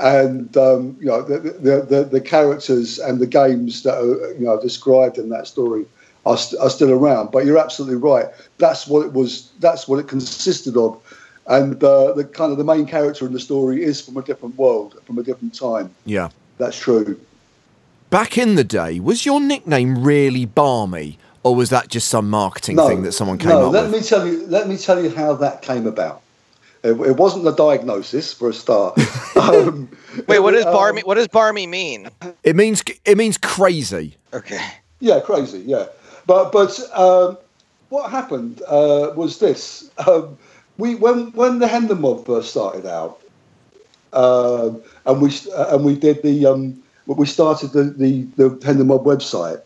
S5: and um, you know the, the, the, the, characters and the games that are you know described in that story are, st- are still around. But you're absolutely right. That's what it was. That's what it consisted of. And uh, the kind of the main character in the story is from a different world, from a different time.
S3: Yeah,
S5: that's true.
S3: Back in the day, was your nickname really Barmy, or was that just some marketing no, thing that someone came
S5: no,
S3: up
S5: let
S3: with?
S5: me tell you. Let me tell you how that came about. It, it wasn't the diagnosis for a start.
S2: um, Wait, what does um, Barmy? What does Barmy mean?
S3: It means it means crazy.
S2: Okay.
S5: Yeah, crazy. Yeah, but but um, what happened uh, was this: um, we when when the Hendon Mob first started out, uh, and we uh, and we did the um, we started the the, the Hendon Mob website.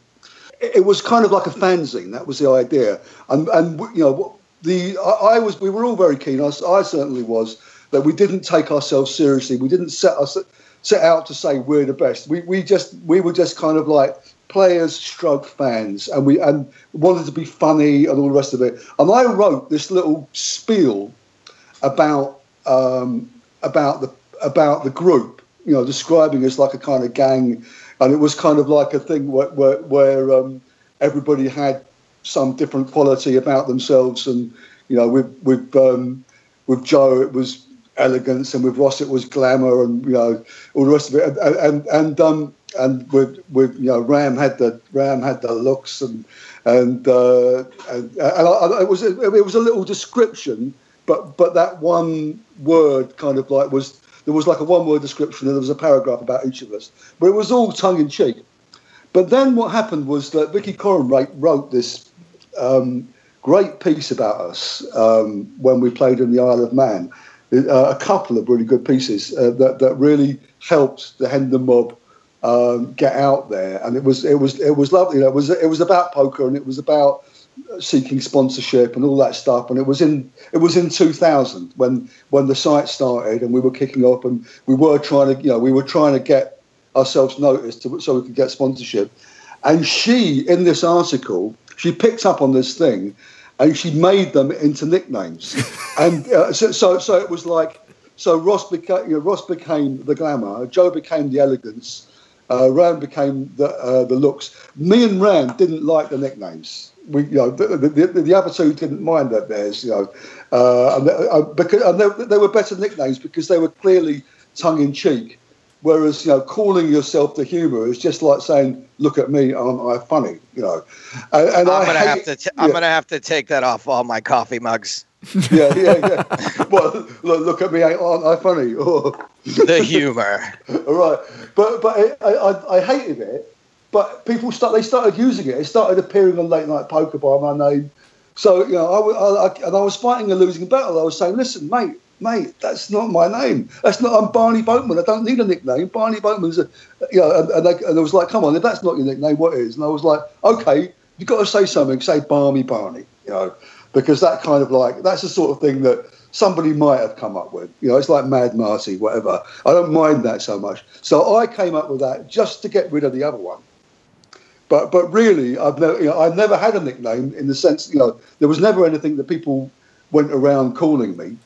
S5: It, it was kind of like a fanzine. That was the idea, and and you know the I, I was we were all very keen. I, I certainly was that we didn't take ourselves seriously. We didn't set us set out to say we're the best. We we just we were just kind of like players stroke fans and we and wanted to be funny and all the rest of it. And I wrote this little spiel about um, about the about the group, you know, describing us like a kind of gang, and it was kind of like a thing where where, where um, everybody had some different quality about themselves, and you know, with with um, with Joe it was elegance, and with Ross it was glamour, and you know, all the rest of it, and and, and um, and with with you know Ram had the Ram had the looks and and uh, and, and I, it was a, it was a little description, but but that one word kind of like was there was like a one word description and there was a paragraph about each of us, but it was all tongue in cheek. But then what happened was that Vicky Coren wrote this um, great piece about us um, when we played in the Isle of Man. Uh, a couple of really good pieces uh, that that really helped the Hendon mob um, get out there, and it was it was it was lovely. it was it was about poker, and it was about seeking sponsorship and all that stuff. And it was in it was in 2000 when when the site started, and we were kicking off, and we were trying to you know we were trying to get ourselves noticed to, so we could get sponsorship. And she in this article, she picked up on this thing, and she made them into nicknames. and uh, so, so so it was like. So Ross became, you know, Ross became the glamour, Joe became the elegance, uh, Ram became the uh, the looks. Me and Ram didn't like the nicknames. We, you know, the, the, the, the other two didn't mind that theirs, you know, uh, and, uh, because and they, they, were better nicknames because they were clearly tongue in cheek. Whereas you know, calling yourself the humour is just like saying, "Look at me, aren't I funny?" You know.
S2: And, and I'm gonna have to. T- yeah. I'm gonna have to take that off all my coffee mugs.
S5: yeah, yeah, yeah. well, look, look, at me, aren't I funny?
S2: the humor.
S5: All right, but but I, I, I, hated it. But people start they started using it. It started appearing on late night poker by my name. So you know, I, I, and I was fighting a losing battle. I was saying, listen, mate, mate, that's not my name. That's not. I'm Barney Boatman. I don't need a nickname. Barney Boatman's a, you know. And, and, they, and I was like, come on, if that's not your nickname, what is? And I was like, okay, you've got to say something. Say Barney Barney. You know because that kind of like that's the sort of thing that somebody might have come up with. You know, it's like Mad Marty, whatever. I don't mind that so much. So I came up with that just to get rid of the other one. But but really, I've never you know, I've never had a nickname in the sense you know there was never anything that people went around calling me.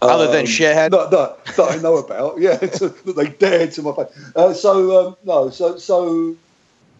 S2: Other um, than shithead,
S5: no, no, that I know about, yeah, that they dared to my face. Uh, so um, no, so so,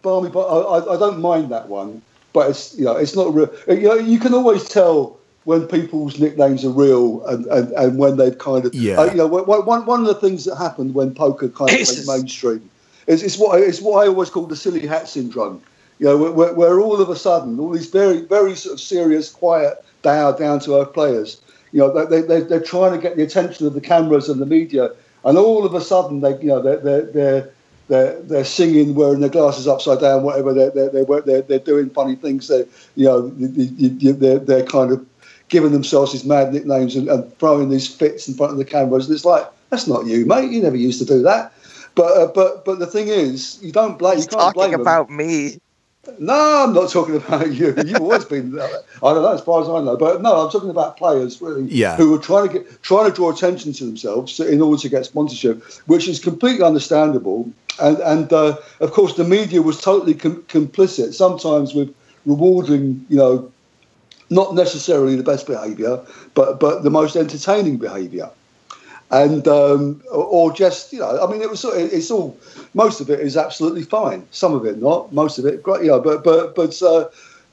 S5: Barmy, but I, I don't mind that one but it's you know it's not real. You know, you can always tell when people's nicknames are real and, and, and when they've kind of yeah. Uh, you know one, one of the things that happened when poker kind of went mainstream is it's what it's what I always call the silly hat syndrome. You know, where, where all of a sudden all these very very sort of serious, quiet, down down to earth players, you know, they, they they're trying to get the attention of the cameras and the media, and all of a sudden they you know they're they're, they're they're, they're singing, wearing their glasses upside down, whatever. They're, they're, they're, they're, doing funny things. They're, you know, they're, they're kind of giving themselves these mad nicknames and, and throwing these fits in front of the cameras. And it's like, that's not you, mate. You never used to do that. But uh, but but the thing is, you don't blame. He's you can't
S2: talking
S5: blame
S2: about
S5: them.
S2: me.
S5: No, I'm not talking about you. You've always been. I don't know, as far as I know, but no, I'm talking about players really,
S3: yeah.
S5: who are trying to get trying to draw attention to themselves in order to get sponsorship, which is completely understandable. And and uh, of course, the media was totally com- complicit. Sometimes with rewarding, you know, not necessarily the best behaviour, but but the most entertaining behaviour and um, or just you know, I mean, it was it's all most of it is absolutely fine. Some of it not, most of it great, you know. But but but uh,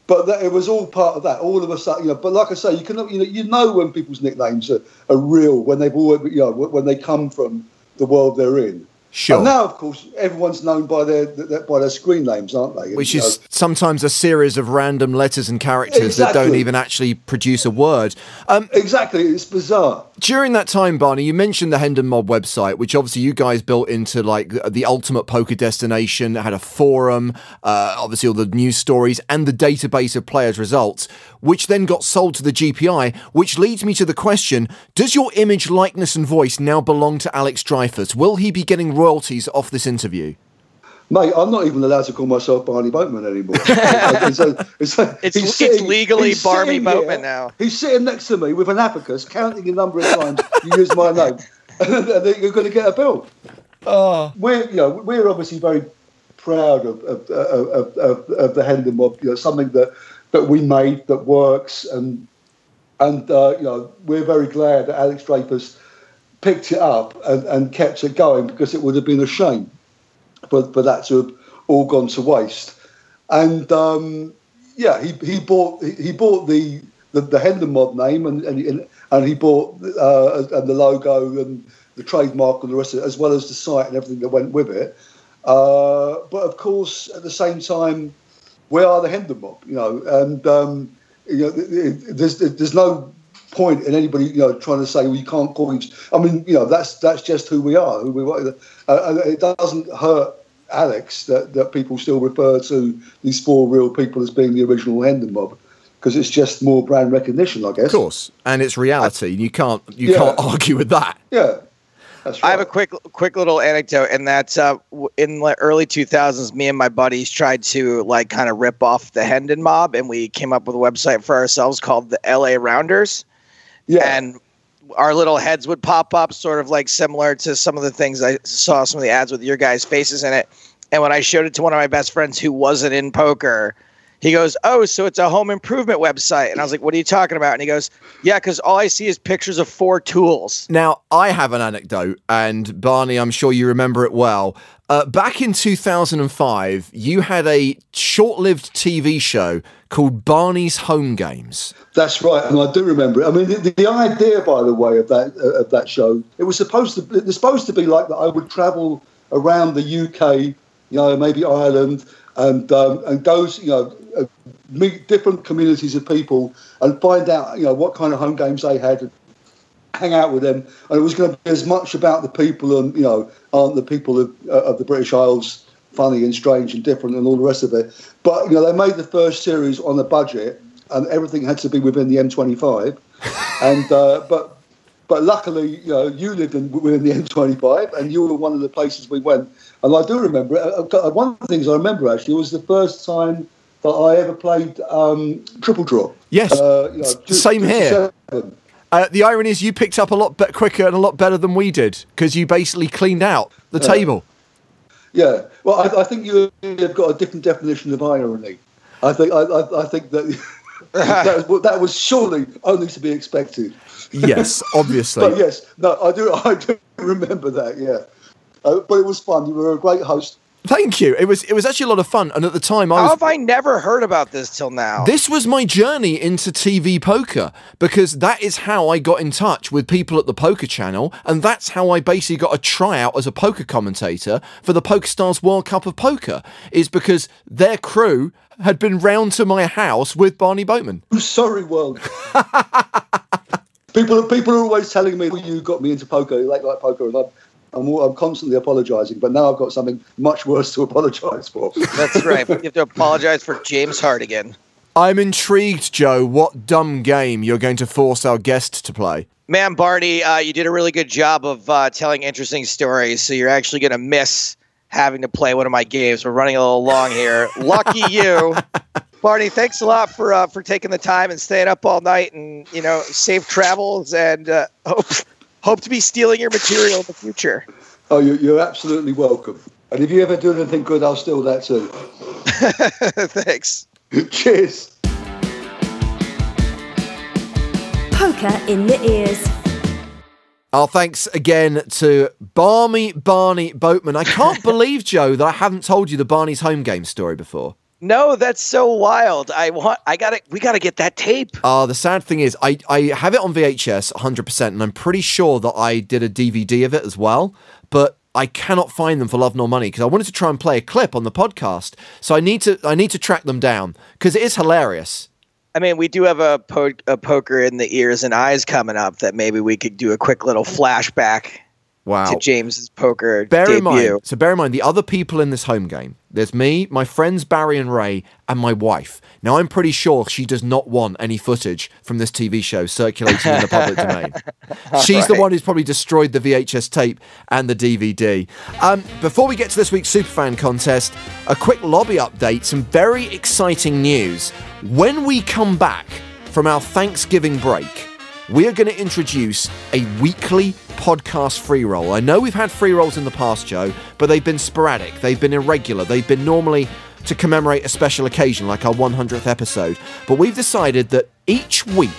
S5: but that, it was all part of that. All of a sudden, you know. But like I say, you can you know you know when people's nicknames are, are real when they've always you know when they come from the world they're in.
S3: Sure.
S5: And now, of course, everyone's known by their, their by their screen names, aren't they?
S3: Which
S5: You know,
S3: is sometimes a series of random letters and characters that don't even actually produce a word. Um,
S5: exactly. It's bizarre.
S3: during that time, Barney, you mentioned the Hendon Mob website, which obviously you guys built into like the ultimate poker destination. It had a forum, uh, obviously all the news stories, and the database of players' results, which then got sold to the GPI. Which leads me to the question: Does your image, likeness, and voice now belong to Alex Dreyfus? Will he be getting royalties off this interview?
S5: Mate, I'm not even allowed to call myself Barney Boatman anymore. it's, a- it's, a-
S2: It's-
S5: he's
S2: it's
S5: sitting-
S2: legally
S5: he's
S2: Barney Boatman
S5: here,
S2: now.
S5: He's sitting next to me with an abacus, counting the number of times you use my name, and then you're going to get a bill.
S2: Oh.
S5: We're, you know, we're obviously very proud of, of, of, of, of the Hendon Mob. You know, something that, that we made that works, and and uh, you know, we're very glad that Alex Dreyfus picked it up and, and kept it going because it would have been a shame for, for that to have all gone to waste. And um, yeah, he, he bought he, bought the, the the Hendon Mob name and and, and he bought uh, and the logo and the trademark and the rest of it, as well as the site and everything that went with it. Uh, but of course, at the same time, we are the Hendon Mob, you know, and um, you know, there's there's no point in anybody you know trying to say well you can't call each. I mean, you know, that's that's just who we are. Who we are. Uh, it doesn't hurt Alex that, that people still refer to these four real people as being the original Hendon Mob because it's just more brand recognition, I guess.
S3: Of course, and it's reality. You can't you
S5: Yeah.
S3: can't argue with that.
S5: Yeah, that's right.
S2: I have a quick, quick little anecdote, and that's uh, in the early 2000s. Me and my buddies tried to like kind of rip off the Hendon Mob, and we came up with a website for ourselves called the LA Rounders.
S5: Yeah.
S2: and our little heads would pop up, sort of like similar to some of the things I saw some of the ads with your guys' faces in it. And when I showed it to one of my best friends who wasn't in poker, he goes, "Oh, so it's a home improvement website?" And I was like, "What are you talking about?" And he goes, "Yeah, because all I see is pictures of four tools."
S3: Now, I have an anecdote, and Barney, I'm sure you remember it well. Uh, back in 2005, you had a short lived TV show called Barney's Home Games.
S5: That's right, and I do remember it. I mean, the, the idea, by the way, of that uh, of that show, it was supposed to it was supposed to be like that. I would travel around the UK, you know, maybe Ireland, and um, and go, you know, uh, meet different communities of people and find out, you know, what kind of home games they had, hang out with them, and it was going to be as much about the people and you know, aren't the people of, uh, of the British Isles funny and strange and different and all the rest of it. But you know, they made the first series on a budget, and everything had to be within the M25. and uh, but but luckily, you know, you lived in, within the M25, and you were one of the places we went. And I do remember uh, uh, one of the things I remember actually was the first time that I ever played um, triple draw.
S3: Yes,
S5: Uh, you know, two-
S3: same
S5: two
S3: here. Uh, the irony is, you picked up a lot be- quicker and a lot better than we did because you basically cleaned out the table.
S5: Yeah, well, I, I think you have got a different definition of irony. I think I, I, I think that that, was, that was surely only to be expected.
S3: Yes, obviously.
S5: But yes, no, I do I do remember that. Yeah, uh, but it was fun. You were a great host.
S3: Thank you. It was it was actually a lot of fun, and at the time I
S2: How
S3: was
S2: have I never heard about this till now?
S3: This was my journey into TV poker because that is how I got in touch with people at the Poker Channel, and that's how I basically got a tryout as a poker commentator for the PokerStars World Cup of Poker. Is because their crew had been round to my house with Barney Boatman.
S5: I'm sorry, world. people people are always telling me, well, "You got me into poker. You like like poker," and I'm. I'm, I'm constantly apologising, but now I've got something much worse to apologise for.
S2: That's right. You have to apologize for James Hartigan.
S3: I'm intrigued, Joe, what dumb game you're going to force our guest to play.
S2: Man, Barney, uh, you did a really good job of uh, telling interesting stories. So you're actually going to miss having to play one of my games. We're running a little long here. Lucky you, Barney. Thanks a lot for uh, for taking the time and staying up all night. And you know, safe travels. And uh, hope hope to be stealing your material in the future.
S5: Oh, you're, you're absolutely welcome. And if you ever do anything good, I'll steal that too.
S2: Thanks.
S5: Cheers.
S1: Poker in the ears.
S3: Our thanks again to Barney Barney Boatman. I can't believe, Joe, that I haven't told you the Barney's home game story before.
S2: No, that's so wild. I want. I got to We got to get that tape.
S3: Uh, the sad thing is, I, I have it on VHS 100%, and I'm pretty sure that I did a DVD of it as well. But I cannot find them for love nor money because I wanted to try and play a clip on the podcast. So I need to I need to track them down because it is hilarious.
S2: I mean, we do have a, po- a poker in the ears and eyes coming up that maybe we could do a quick little flashback
S3: Wow.
S2: to James's poker
S3: Bear
S2: debut.
S3: in mind, so bear in mind the other people in this home game. There's me, my friends Barry and Ray, and my wife. Now I'm pretty sure she does not want any footage from this TV show circulating in the public domain. She's the one who's probably destroyed the VHS tape and the DVD. Um, before we get to this week's Superfan contest, a quick lobby update. Some very exciting news. When we come back from our Thanksgiving break, we are going to introduce a weekly podcast free roll. I know we've had free rolls in the past, Joe, but they've been sporadic, they've been irregular, they've been normally to commemorate a special occasion like our 100th episode. But we've decided that each week,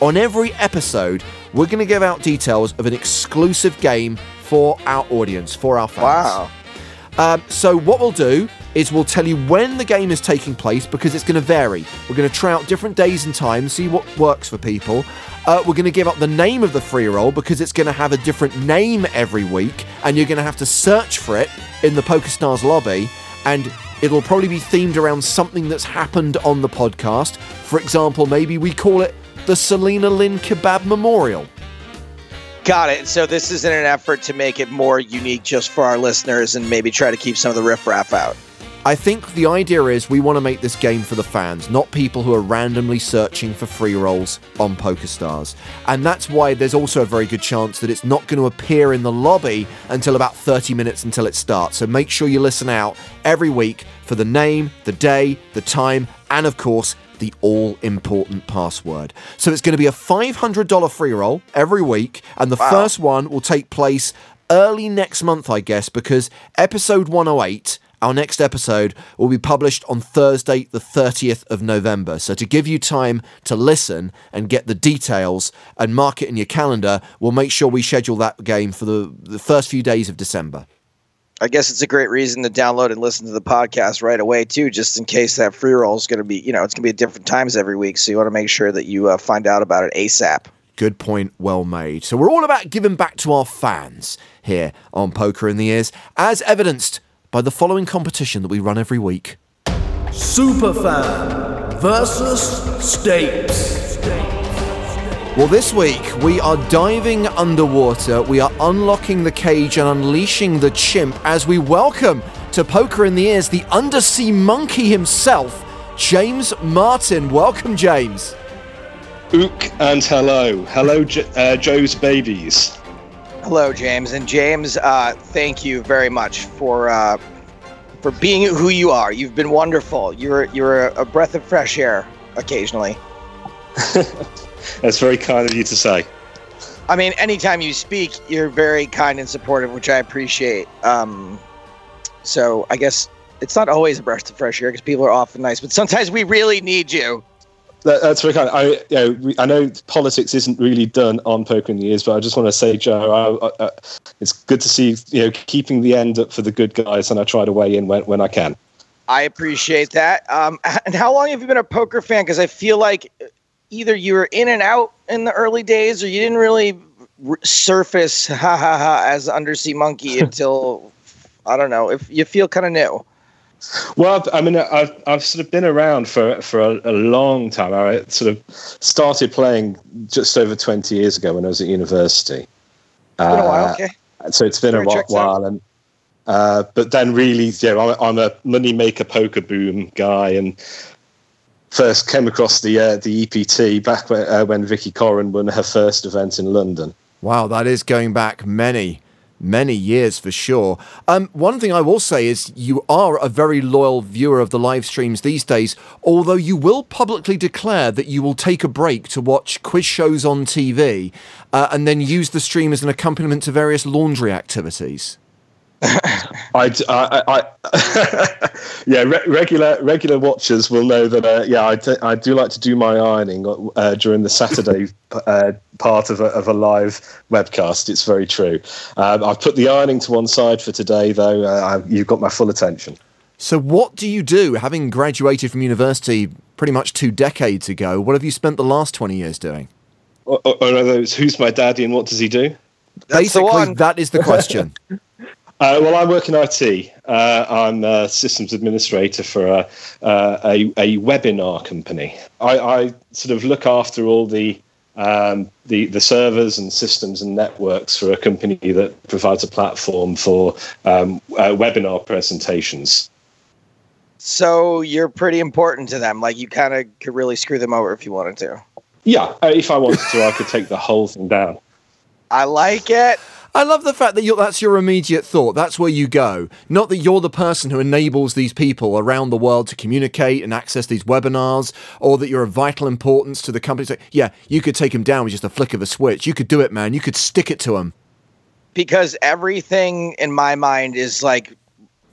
S3: on every episode, we're going to give out details of an exclusive game for our audience, for our fans.
S2: Wow.
S3: Um, so what we'll do is we'll tell you when the game is taking place because it's going to vary. We're going to try out different days and times, see what works for people. Uh, we're going to give up the name of the free roll because it's going to have a different name every week, and you're going to have to search for it in the PokerStars lobby, and it'll probably be themed around something that's happened on the podcast. For example, maybe we call it the Selena Lynn Kebab Memorial.
S2: Got it. So this is in an effort to make it more unique just for our listeners and maybe try to keep some of the riffraff out.
S3: I think the idea is we want to make this game for the fans, not people who are randomly searching for free rolls on PokerStars. And that's why there's also a very good chance that it's not going to appear in the lobby until about 30 minutes until it starts. So make sure you listen out every week for the name, the day, the time, and of course, the all important password. So it's going to be a $500 free roll every week, and the first one will take place early next month, I guess, because episode 108 our next episode will be published on Thursday, the 30th of November. So, to give you time to listen and get the details and mark it in your calendar, we'll make sure we schedule that game for the, the first few days of December.
S2: I guess it's a great reason to download and listen to the podcast right away too, just in case that free roll is going to be, you know, it's going to be at different times every week. So you want to make sure that you uh, find out about it ASAP.
S3: Good point, well made. So, we're all about giving back to our fans here on Poker in the Ears, as evidenced by the following competition that we run every week.
S4: Superfan versus Stapes.
S3: Well, this week we are diving underwater. We are unlocking the cage and unleashing the chimp as we welcome to Poker in the Ears the undersea monkey himself, James Martin. Welcome, James.
S6: Ook and hello. Hello, J- uh, Joe's babies.
S2: Hello, James, and James, uh, thank you very much for uh, for being who you are. You've been wonderful. You're you're a, a breath of fresh air occasionally.
S6: That's very kind of you to say.
S2: I mean, anytime you speak, you're very kind and supportive, which I appreciate. Um, so I guess it's not always a breath of fresh air because people are often nice, but sometimes we really need you.
S6: That, that's very kind. I, you know, we- I know politics isn't really done on Poker in the Ears, but I just want to say, Joe, I, I, I, it's good to see you know keeping the end up for the good guys, and I try to weigh in when, when I can.
S2: I appreciate that. Um, and how long have you been a poker fan? Because I feel like either you were in and out in the early days, or you didn't really r- surface ha ha ha as Undersea Monkey until I don't know. If you feel kind of new,
S6: Well, I've- mean, I've I've sort of been around for for a, a long time. I sort of started playing just over twenty years ago when I was at university.
S2: it's been a while.
S6: Uh,
S2: Okay,
S6: so it's been
S2: Sure,
S6: a while,
S2: out.
S6: and uh, but then really you know, I'm, I'm a money maker poker boom guy and first came across the uh, the EPT back when, uh, when Vicky Coren won her first event in London.
S3: Wow, that is going back many, many years for sure. Um, one thing I will say is you are a very loyal viewer of the live streams these days, although you will publicly declare that you will take a break to watch quiz shows on TV uh, and then use the stream as an accompaniment to various laundry activities.
S6: I, d- I- I- I- yeah, re- regular regular watchers will know that. Uh, yeah, I do, like to do my ironing uh, during the Saturday uh, part of a, of a live webcast. It's very true. Um, I've put the ironing to one side for today, though. Uh, I, you've got my full attention.
S3: So, what do you do having graduated from university pretty much two decades ago? What have you spent the last 20 years doing?
S6: Or, or are those who's my daddy and what does he do?
S2: That's
S3: Basically,
S2: one.
S3: that is the question.
S6: Uh, well, I work in IT. Uh, I'm a systems administrator for a, uh, a, a, webinar company. I, I, sort of look after all the, um, the, the servers and systems and networks for a company that provides a platform for um, uh, webinar presentations.
S2: So you're pretty important to them. Like you kind of could really screw them over if you wanted to.
S6: Yeah, uh, if I wanted to, I could take the whole thing down.
S2: I like it.
S3: I love the fact that that's your immediate thought. That's where you go. Not that you're the person who enables these people around the world to communicate and access these webinars, or that you're of vital importance to the company. So, yeah, you could take them down with just a flick of a switch. You could do it, man. You could stick it to them.
S2: Because everything in my mind is like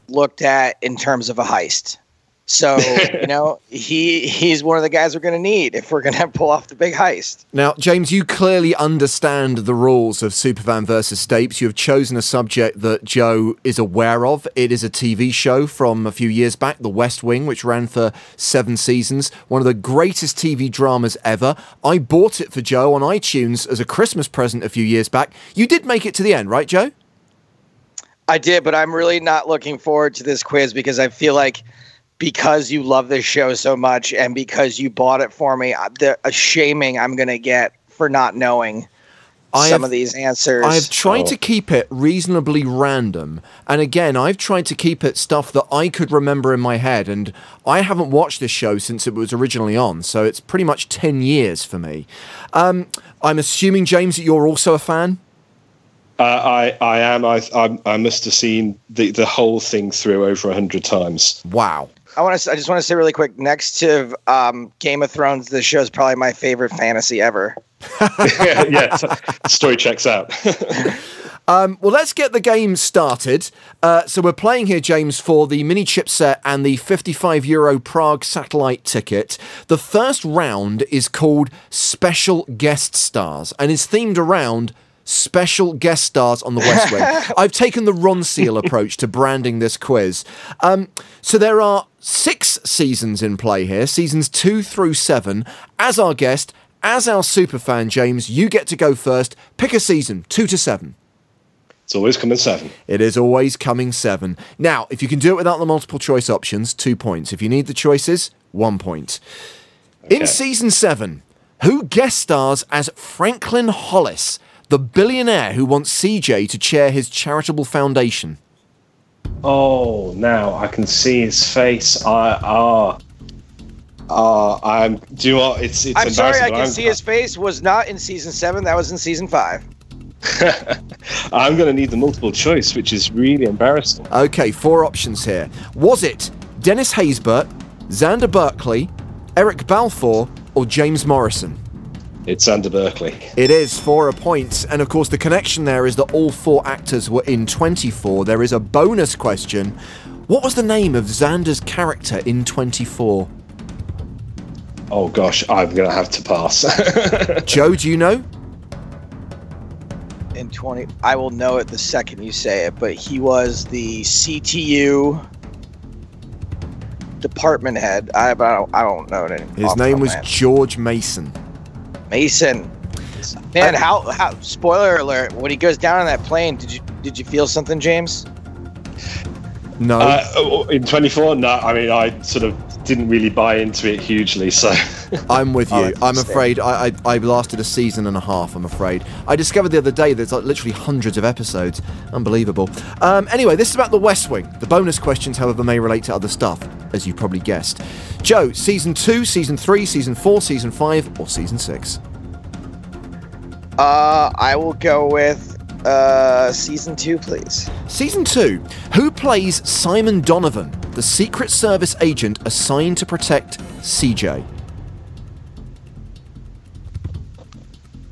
S2: looked at in terms of a heist. So you know he he's one of the guys we're going to need if we're going to pull off the big heist.
S3: Now, James, you clearly understand the rules of Superfan versus Stapes. You have chosen a subject that Joe is aware of. It is a TV show from a few years back, The West Wing, which ran for seven seasons. One of the greatest TV dramas ever. I bought it for Joe on iTunes as a Christmas present a few years back. You did make it to the end, right, Joe?
S2: I did, but I'm really not looking forward to this quiz because I feel like because you love this show so much and because you bought it for me, uh, the a shaming I'm going to get for not knowing I some have, of these answers.
S3: I've tried oh. to keep it reasonably random. And again, I've tried to keep it stuff that I could remember in my head. And I haven't watched this show since it was originally on. So it's pretty much 10 years for me. Um, I'm assuming, James, that you're also a fan?
S6: Uh, I, I am. I, I, I must have seen the, the whole thing through over a hundred times.
S3: Wow.
S2: I want to. I just want to say really quick. Next to um, Game of Thrones, this show is probably my favorite fantasy ever.
S6: yeah, yeah story checks out.
S3: Um, well, let's get the game started. Uh, so we're playing here, James, for the mini chipset and the 55 euro Prague satellite ticket. The first round is called Special Guest Stars and is themed around special guest stars on the West Wing. I've taken the Ronseal approach to branding this quiz. Um, so there are six seasons in play here, seasons two through seven. As our guest, as our super fan, James, you get to go first. Pick a season, two to seven.
S6: It's always coming seven.
S3: It is always coming seven. Now, if you can do it without the multiple choice options, two points. If you need the choices, one point. Okay. In season seven, who guest stars as Franklin Hollis? the billionaire who wants CJ to chair his charitable foundation.
S6: Oh, now I can see his face. I ah. Uh, I'm. Do you know It's. it's
S2: I'm sorry. I can I'm, see his face. Was not in season seven. That was in season five.
S6: I'm going to need the multiple choice, which is really embarrassing.
S3: Okay, four options here. Was it Dennis Haysbert, Xander Berkeley, Eric Balfour, or James Morrison?
S6: It's Xander Berkeley.
S3: It is for a point. And of course, the connection there is that all four actors were in 24. There is a bonus question. What was the name of Xander's character in 24?
S6: Oh gosh, I'm going to have to pass.
S3: Joe, do you know?
S2: In 20, I will know it the second you say it, but he was the CTU department head. I, I, don't, I don't know it.
S3: His name was George Mason.
S2: Mason. Man, how how spoiler alert, when he goes down on that plane, did you did you feel something, James?
S3: No.
S6: Uh, oh, in 24, no. I mean, I sort of didn't really buy into it hugely, so.
S3: I'm with you. I'm afraid I, I, I lasted a season and a half. I'm afraid. I discovered the other day there's like literally hundreds of episodes. Unbelievable. Um, anyway, this is about the West Wing. The bonus questions, however, may relate to other stuff, as you probably guessed. Joe, season two, season three, season four, season five, or season six?
S2: Uh, I will go with uh, season two, please.
S3: Season two. Who plays Simon Donovan, the Secret Service agent assigned to protect CJ?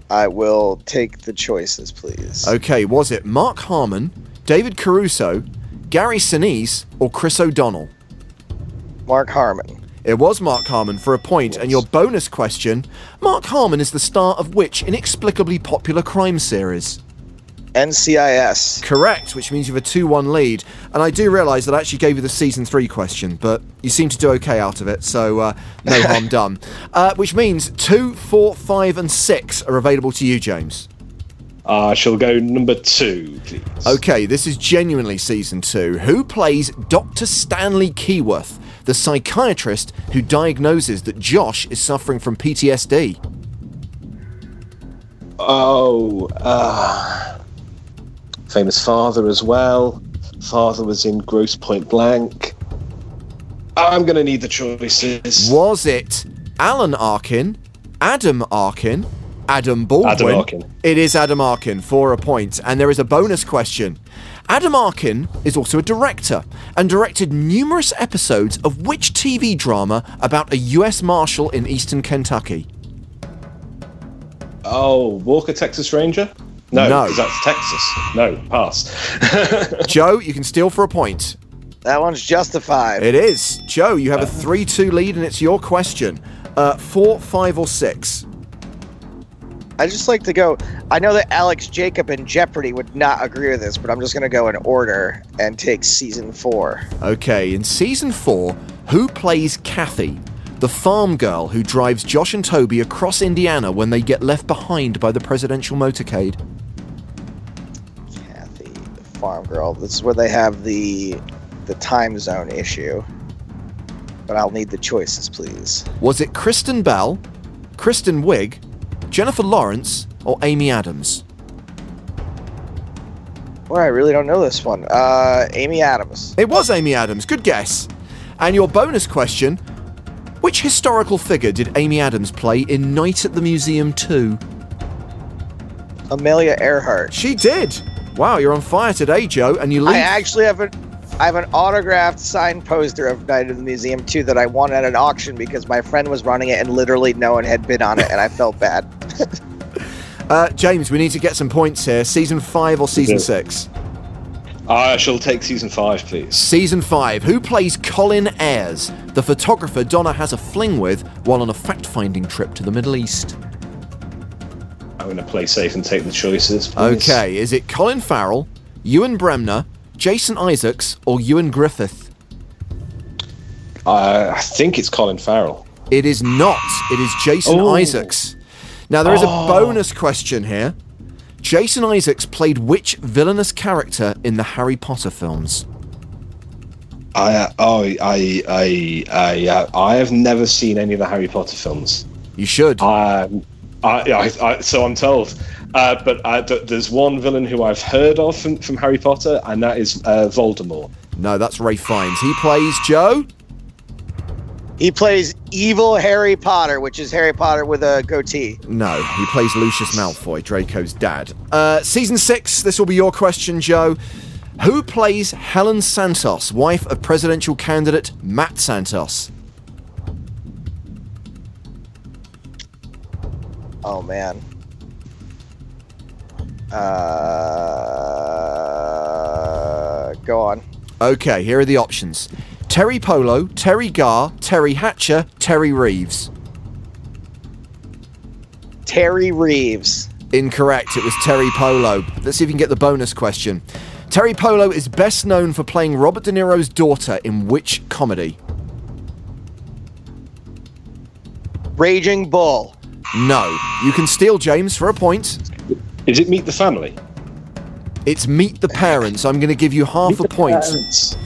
S2: I will take the choices, please.
S3: Okay, was it Mark Harmon, David Caruso, Gary Sinise, or Chris O'Donnell?
S2: Mark Harmon.
S3: It was Mark Harmon for a point, and your bonus question Mark Harmon is the star of which inexplicably popular crime series?
S2: NCIS.
S3: Correct, which means you have a 2 1 lead. And I do realise that I actually gave you the season 3 question, but you seem to do okay out of it, so uh, no harm done. Uh, which means 2, 4, 5, and 6 are available to you, James.
S6: I shall go number two, please.
S3: Okay, this is genuinely season two. Who plays Dr. Stanley Keyworth, the psychiatrist who diagnoses that Josh is suffering from PTSD?
S6: Oh, uh, famous father as well. Father was in Grosse Pointe Blank. I'm going to need the choices.
S3: Was it Alan Arkin, Adam Arkin, Adam Baldwin?
S6: Adam Arkin.
S3: It is Adam Arkin for a point, and there is a bonus question. Adam Arkin is also a director and directed numerous episodes of which TV drama about a US Marshal in eastern Kentucky?
S6: Oh, Walker, Texas Ranger? No,
S3: no.
S6: that's Texas. No, pass.
S3: Joe, you can steal for a point.
S2: That one's justified.
S3: It is. Joe, you have a 3 2 lead, and it's your question. Uh, four, five, or six?
S2: I just like to go. I know that Alex Jacob and Jeopardy would not agree with this, but I'm just going to go in order and take season four.
S3: Okay, in season four, who plays Kathy, the farm girl who drives Josh and Toby across Indiana when they get left behind by the presidential motorcade?
S2: Farm girl. This is where they have the the time zone issue. But I'll need the choices, please.
S3: Was it Kristen Bell, Kristen Wiig, Jennifer Lawrence, or Amy Adams?
S2: Well, I really don't know this one. Uh, Amy Adams.
S3: It was Amy Adams. Good guess. And your bonus question which historical figure did Amy Adams play in Night at the Museum 2?
S2: Amelia Earhart.
S3: She did. Wow, you're on fire today, Joe, and you lead.
S2: I actually have an I have an autographed signed poster of Night of the Museum 2 that I won at an auction because my friend was running it and literally no one had bid on it and I felt bad.
S3: Uh, James, we need to get some points here. Season five or season
S6: do.
S3: six?
S6: I shall take season five, please.
S3: Season five. Who plays Colin Ayres, the photographer Donna has a fling with while on a fact-finding trip to the Middle East?
S6: Going to play safe and take the choices. Please.
S3: Okay, is it Colin Farrell, Ewan Bremner, Jason Isaacs, or Ioan Gruffudd?
S6: Uh, I think it's Colin Farrell.
S3: It is not. It is Jason
S6: Oh.
S3: Isaacs. Now, there is a bonus question here. Jason Isaacs played which villainous character in the Harry Potter films?
S6: I uh, oh I I I uh, I have never seen any of the Harry Potter films.
S3: You should.
S6: Um, I, I, I so I'm told. Uh, but uh, th- there's one villain who I've heard of from, from Harry Potter, and that is uh, Voldemort.
S3: No, that's Ralph Fiennes. He plays Joe.
S2: He plays evil Harry Potter, which is Harry Potter with a goatee.
S3: No, he plays Lucius Malfoy, Draco's dad. Uh, season six, this will be your question, Joe. Who plays Helen Santos, wife of presidential candidate Matt Santos?
S2: Oh man. Uh, go on.
S3: Okay, here are the options Teri Polo, Teri Garr, Teri Hatcher, Terry Reeves.
S2: Terry Reeves.
S3: Incorrect, it was Teri Polo. Let's see if you can get the bonus question. Teri Polo is best known for playing Robert De Niro's daughter in which comedy?
S2: Raging Bull.
S3: No. You can steal James for a point.
S6: Is it Meet the Family?
S3: It's Meet the Parents. I'm going to give you half a point.
S6: Parents.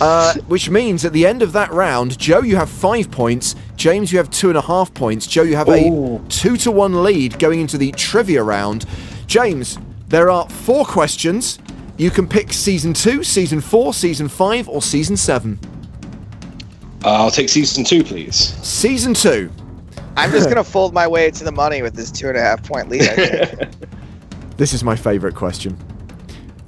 S3: Uh, which means at the end of that round, Joe, you have five points. James, you have two and a half points. Joe, you have a two to one lead going into the trivia round. James, there are four questions. You can pick season two, season four, season five, or season seven.
S6: Uh, I'll take season two, please.
S3: Season two.
S2: I'm just gonna fold my way to the money with this two and a half point lead. I think.
S3: This is my favourite question.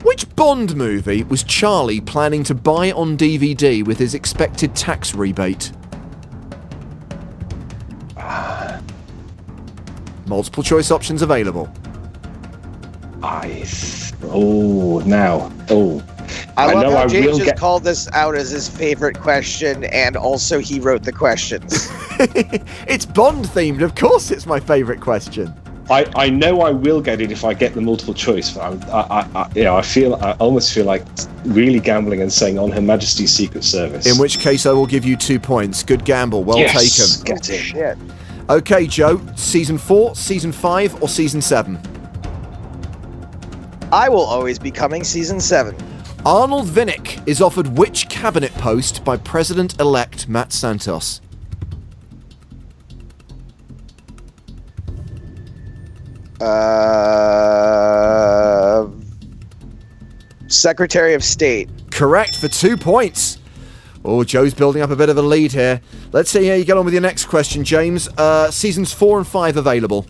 S3: Which Bond movie was Charlie planning to buy on DVD with his expected tax rebate? Multiple choice options available.
S6: I. Oh, now. Oh.
S2: I,
S6: I
S2: love
S6: know
S2: how
S6: I
S2: James
S6: will
S2: just
S6: get-
S2: called this out as his favorite question, and also he wrote the questions.
S3: It's Bond themed, of course it's my favourite question.
S6: I, I know I will get it if I get the multiple choice, but I'm, I, I, I, you know, I feel I almost feel like really gambling and saying on Her Majesty's Secret Service.
S3: In which case I will give you two points. Good gamble, well
S6: yes,
S3: taken.
S6: get it.
S2: Oh, shit.
S3: Okay, Joe, season four, season five, or season seven?
S2: I will always be coming season seven.
S3: Arnold Vinnick is offered which cabinet post by President elect Matt Santos?
S2: Uh, Secretary of State.
S3: Correct for two points. Oh, Joe's building up a bit of a lead here. Let's see how you get on with your next question, James. Uh, seasons four and five available.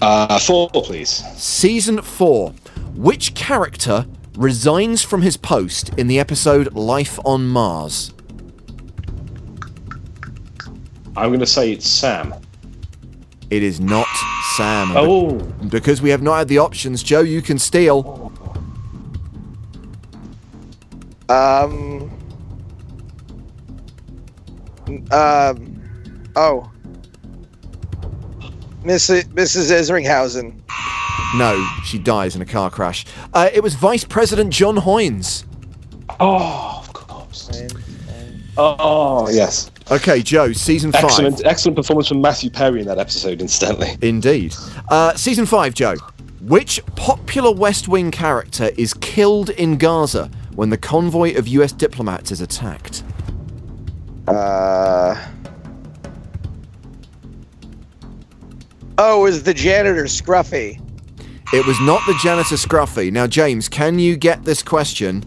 S6: Uh, four, please.
S3: Season 4. Which character resigns from his post in the episode Life on Mars?
S6: I'm going to say it's Sam.
S3: It is not Sam.
S6: Oh,
S3: Because we have not had the options, Joe, you can steal.
S2: Um. Um. Oh. Mrs. Mrs. Isringhausen.
S3: No, she dies in a car crash. Uh, it was Vice President John Hoynes.
S6: oh, of course. Oh, yes.
S3: Okay, Joe, season 5.
S6: Excellent, excellent performance from Matthew Perry in that episode, incidentally.
S3: Indeed. Uh, season 5, Joe. Which popular West Wing character is killed in Gaza when the convoy of US diplomats is attacked?
S2: Uh. Oh, is the janitor Scruffy.
S3: It was not the janitor Scruffy. Now, James, can you get this question?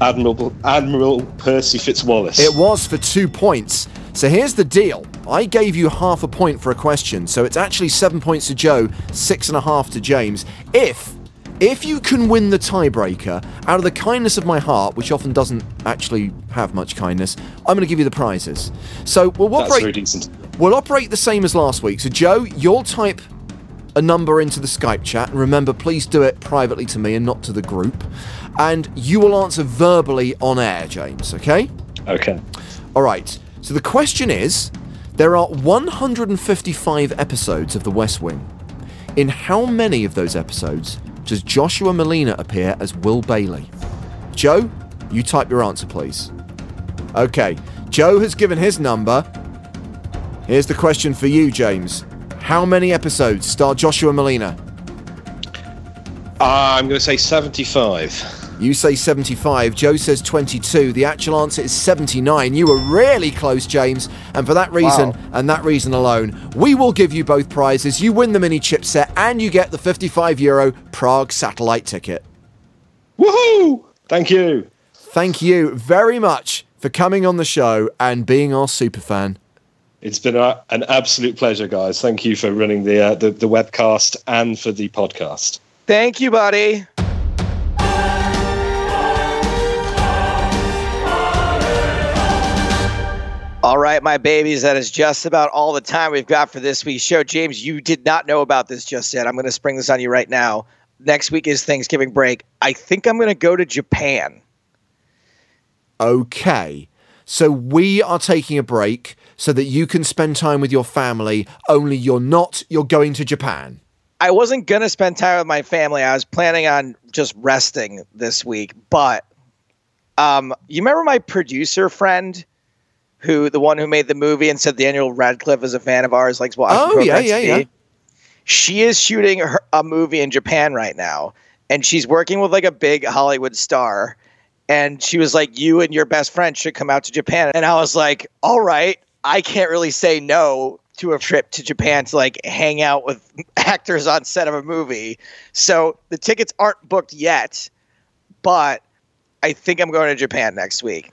S6: Admiral Admiral Percy Fitzwallace.
S3: It was for two points. So here's the deal. I gave you half a point for a question, so it's actually seven points to Joe, six and a half to James. If if you can win the tiebreaker out of the kindness of my heart, which often doesn't actually have much kindness, I'm going to give you the prizes. So we'll operate.
S6: decent.
S3: We'll operate the same as last week. So Joe, you'll type a number into the Skype chat, and remember, please do it privately to me and not to the group. And you will answer verbally on air, James. Okay?
S6: Okay.
S3: All right. So the question is there are 155 episodes of The West Wing. In how many of those episodes does Joshua Malina appear as Will Bailey? Joe, you type your answer, please. Okay. Joe has given his number. Here's the question for you, James. How many episodes star Joshua Malina?
S6: Uh, I'm going to say 75.
S3: You say 75, Joe says 22. The actual answer is 79. You were really close, James, and for that reason
S2: Wow.
S3: and that reason alone, we will give you both prizes. You win the mini chipset and you get the 55 euro Prague satellite ticket.
S6: Woohoo! Thank you.
S3: Thank you very much for coming on the show and being our super fan.
S6: It's been a, an absolute pleasure, guys. Thank you for running the, uh, the the webcast and for the podcast.
S2: Thank you, buddy. All right, my babies, that is just about all the time we've got for this week's show. James, you did not know about this just yet. I'm going to spring this on you right now. Next week is Thanksgiving break. I think I'm going to go to Japan.
S3: Okay. So we are taking a break so that you can spend time with your family, only you're not, you're going to Japan.
S2: I wasn't going to spend time with my family. I was planning on just resting this week. But um, you remember my producer friend, who the one who made the movie and said Daniel Radcliffe is a fan of ours, likes watching
S3: Oh, yeah, yeah, yeah.
S2: She is shooting her, a movie in Japan right now, and she's working with like a big Hollywood star. And she was like, "You and your best friend should come out to Japan." And I was like, "All right, I can't really say no to a trip to Japan to like hang out with actors on set of a movie." So the tickets aren't booked yet, but I think I'm going to Japan next week.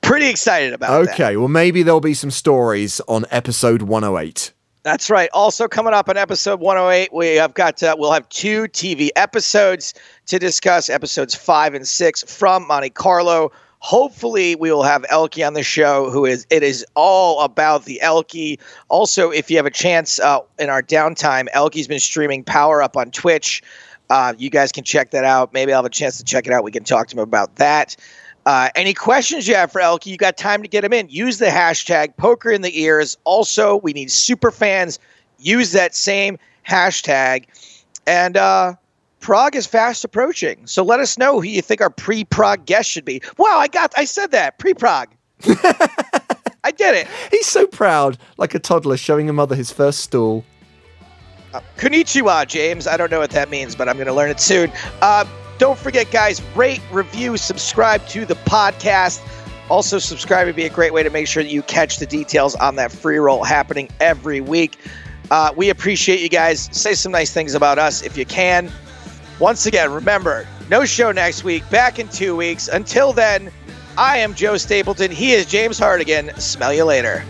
S2: Pretty excited about that.
S3: Okay, well, maybe there'll be some stories on episode 108.
S2: That's right. Also coming up on episode 108, we have got uh, we'll have two TV episodes to discuss, episodes five and six from Monte Carlo. Hopefully, we will have Elky on the show, who is it is all about the Elky. Also, if you have a chance uh, in our downtime, Elky's been streaming Power Up on Twitch. Uh, you guys can check that out. Maybe I'll have a chance to check it out. We can talk to him about that. Uh, any questions you have for Elky, you got time to get them in. Use the hashtag poker in the ears. Also, we need super fans. Use that same hashtag. And uh, Prague is fast approaching. So let us know who you think our pre Prague guest should be. Wow, I got I said that. Pre Prague. I did it.
S3: He's so proud, like a toddler showing a mother his first stool.
S2: Uh, konnichiwa, James. I don't know what that means, but I'm going to learn it soon. Uh, don't forget, guys, rate, review, subscribe to the podcast. Also, subscribe would be a great way to make sure that you catch the details on that free roll happening every week. Uh, we appreciate you guys. Say some nice things about us if you can. Once again, remember, no show next week, back in two weeks. Until then, I am Joe Stapleton. He is James Hartigan. Smell you later.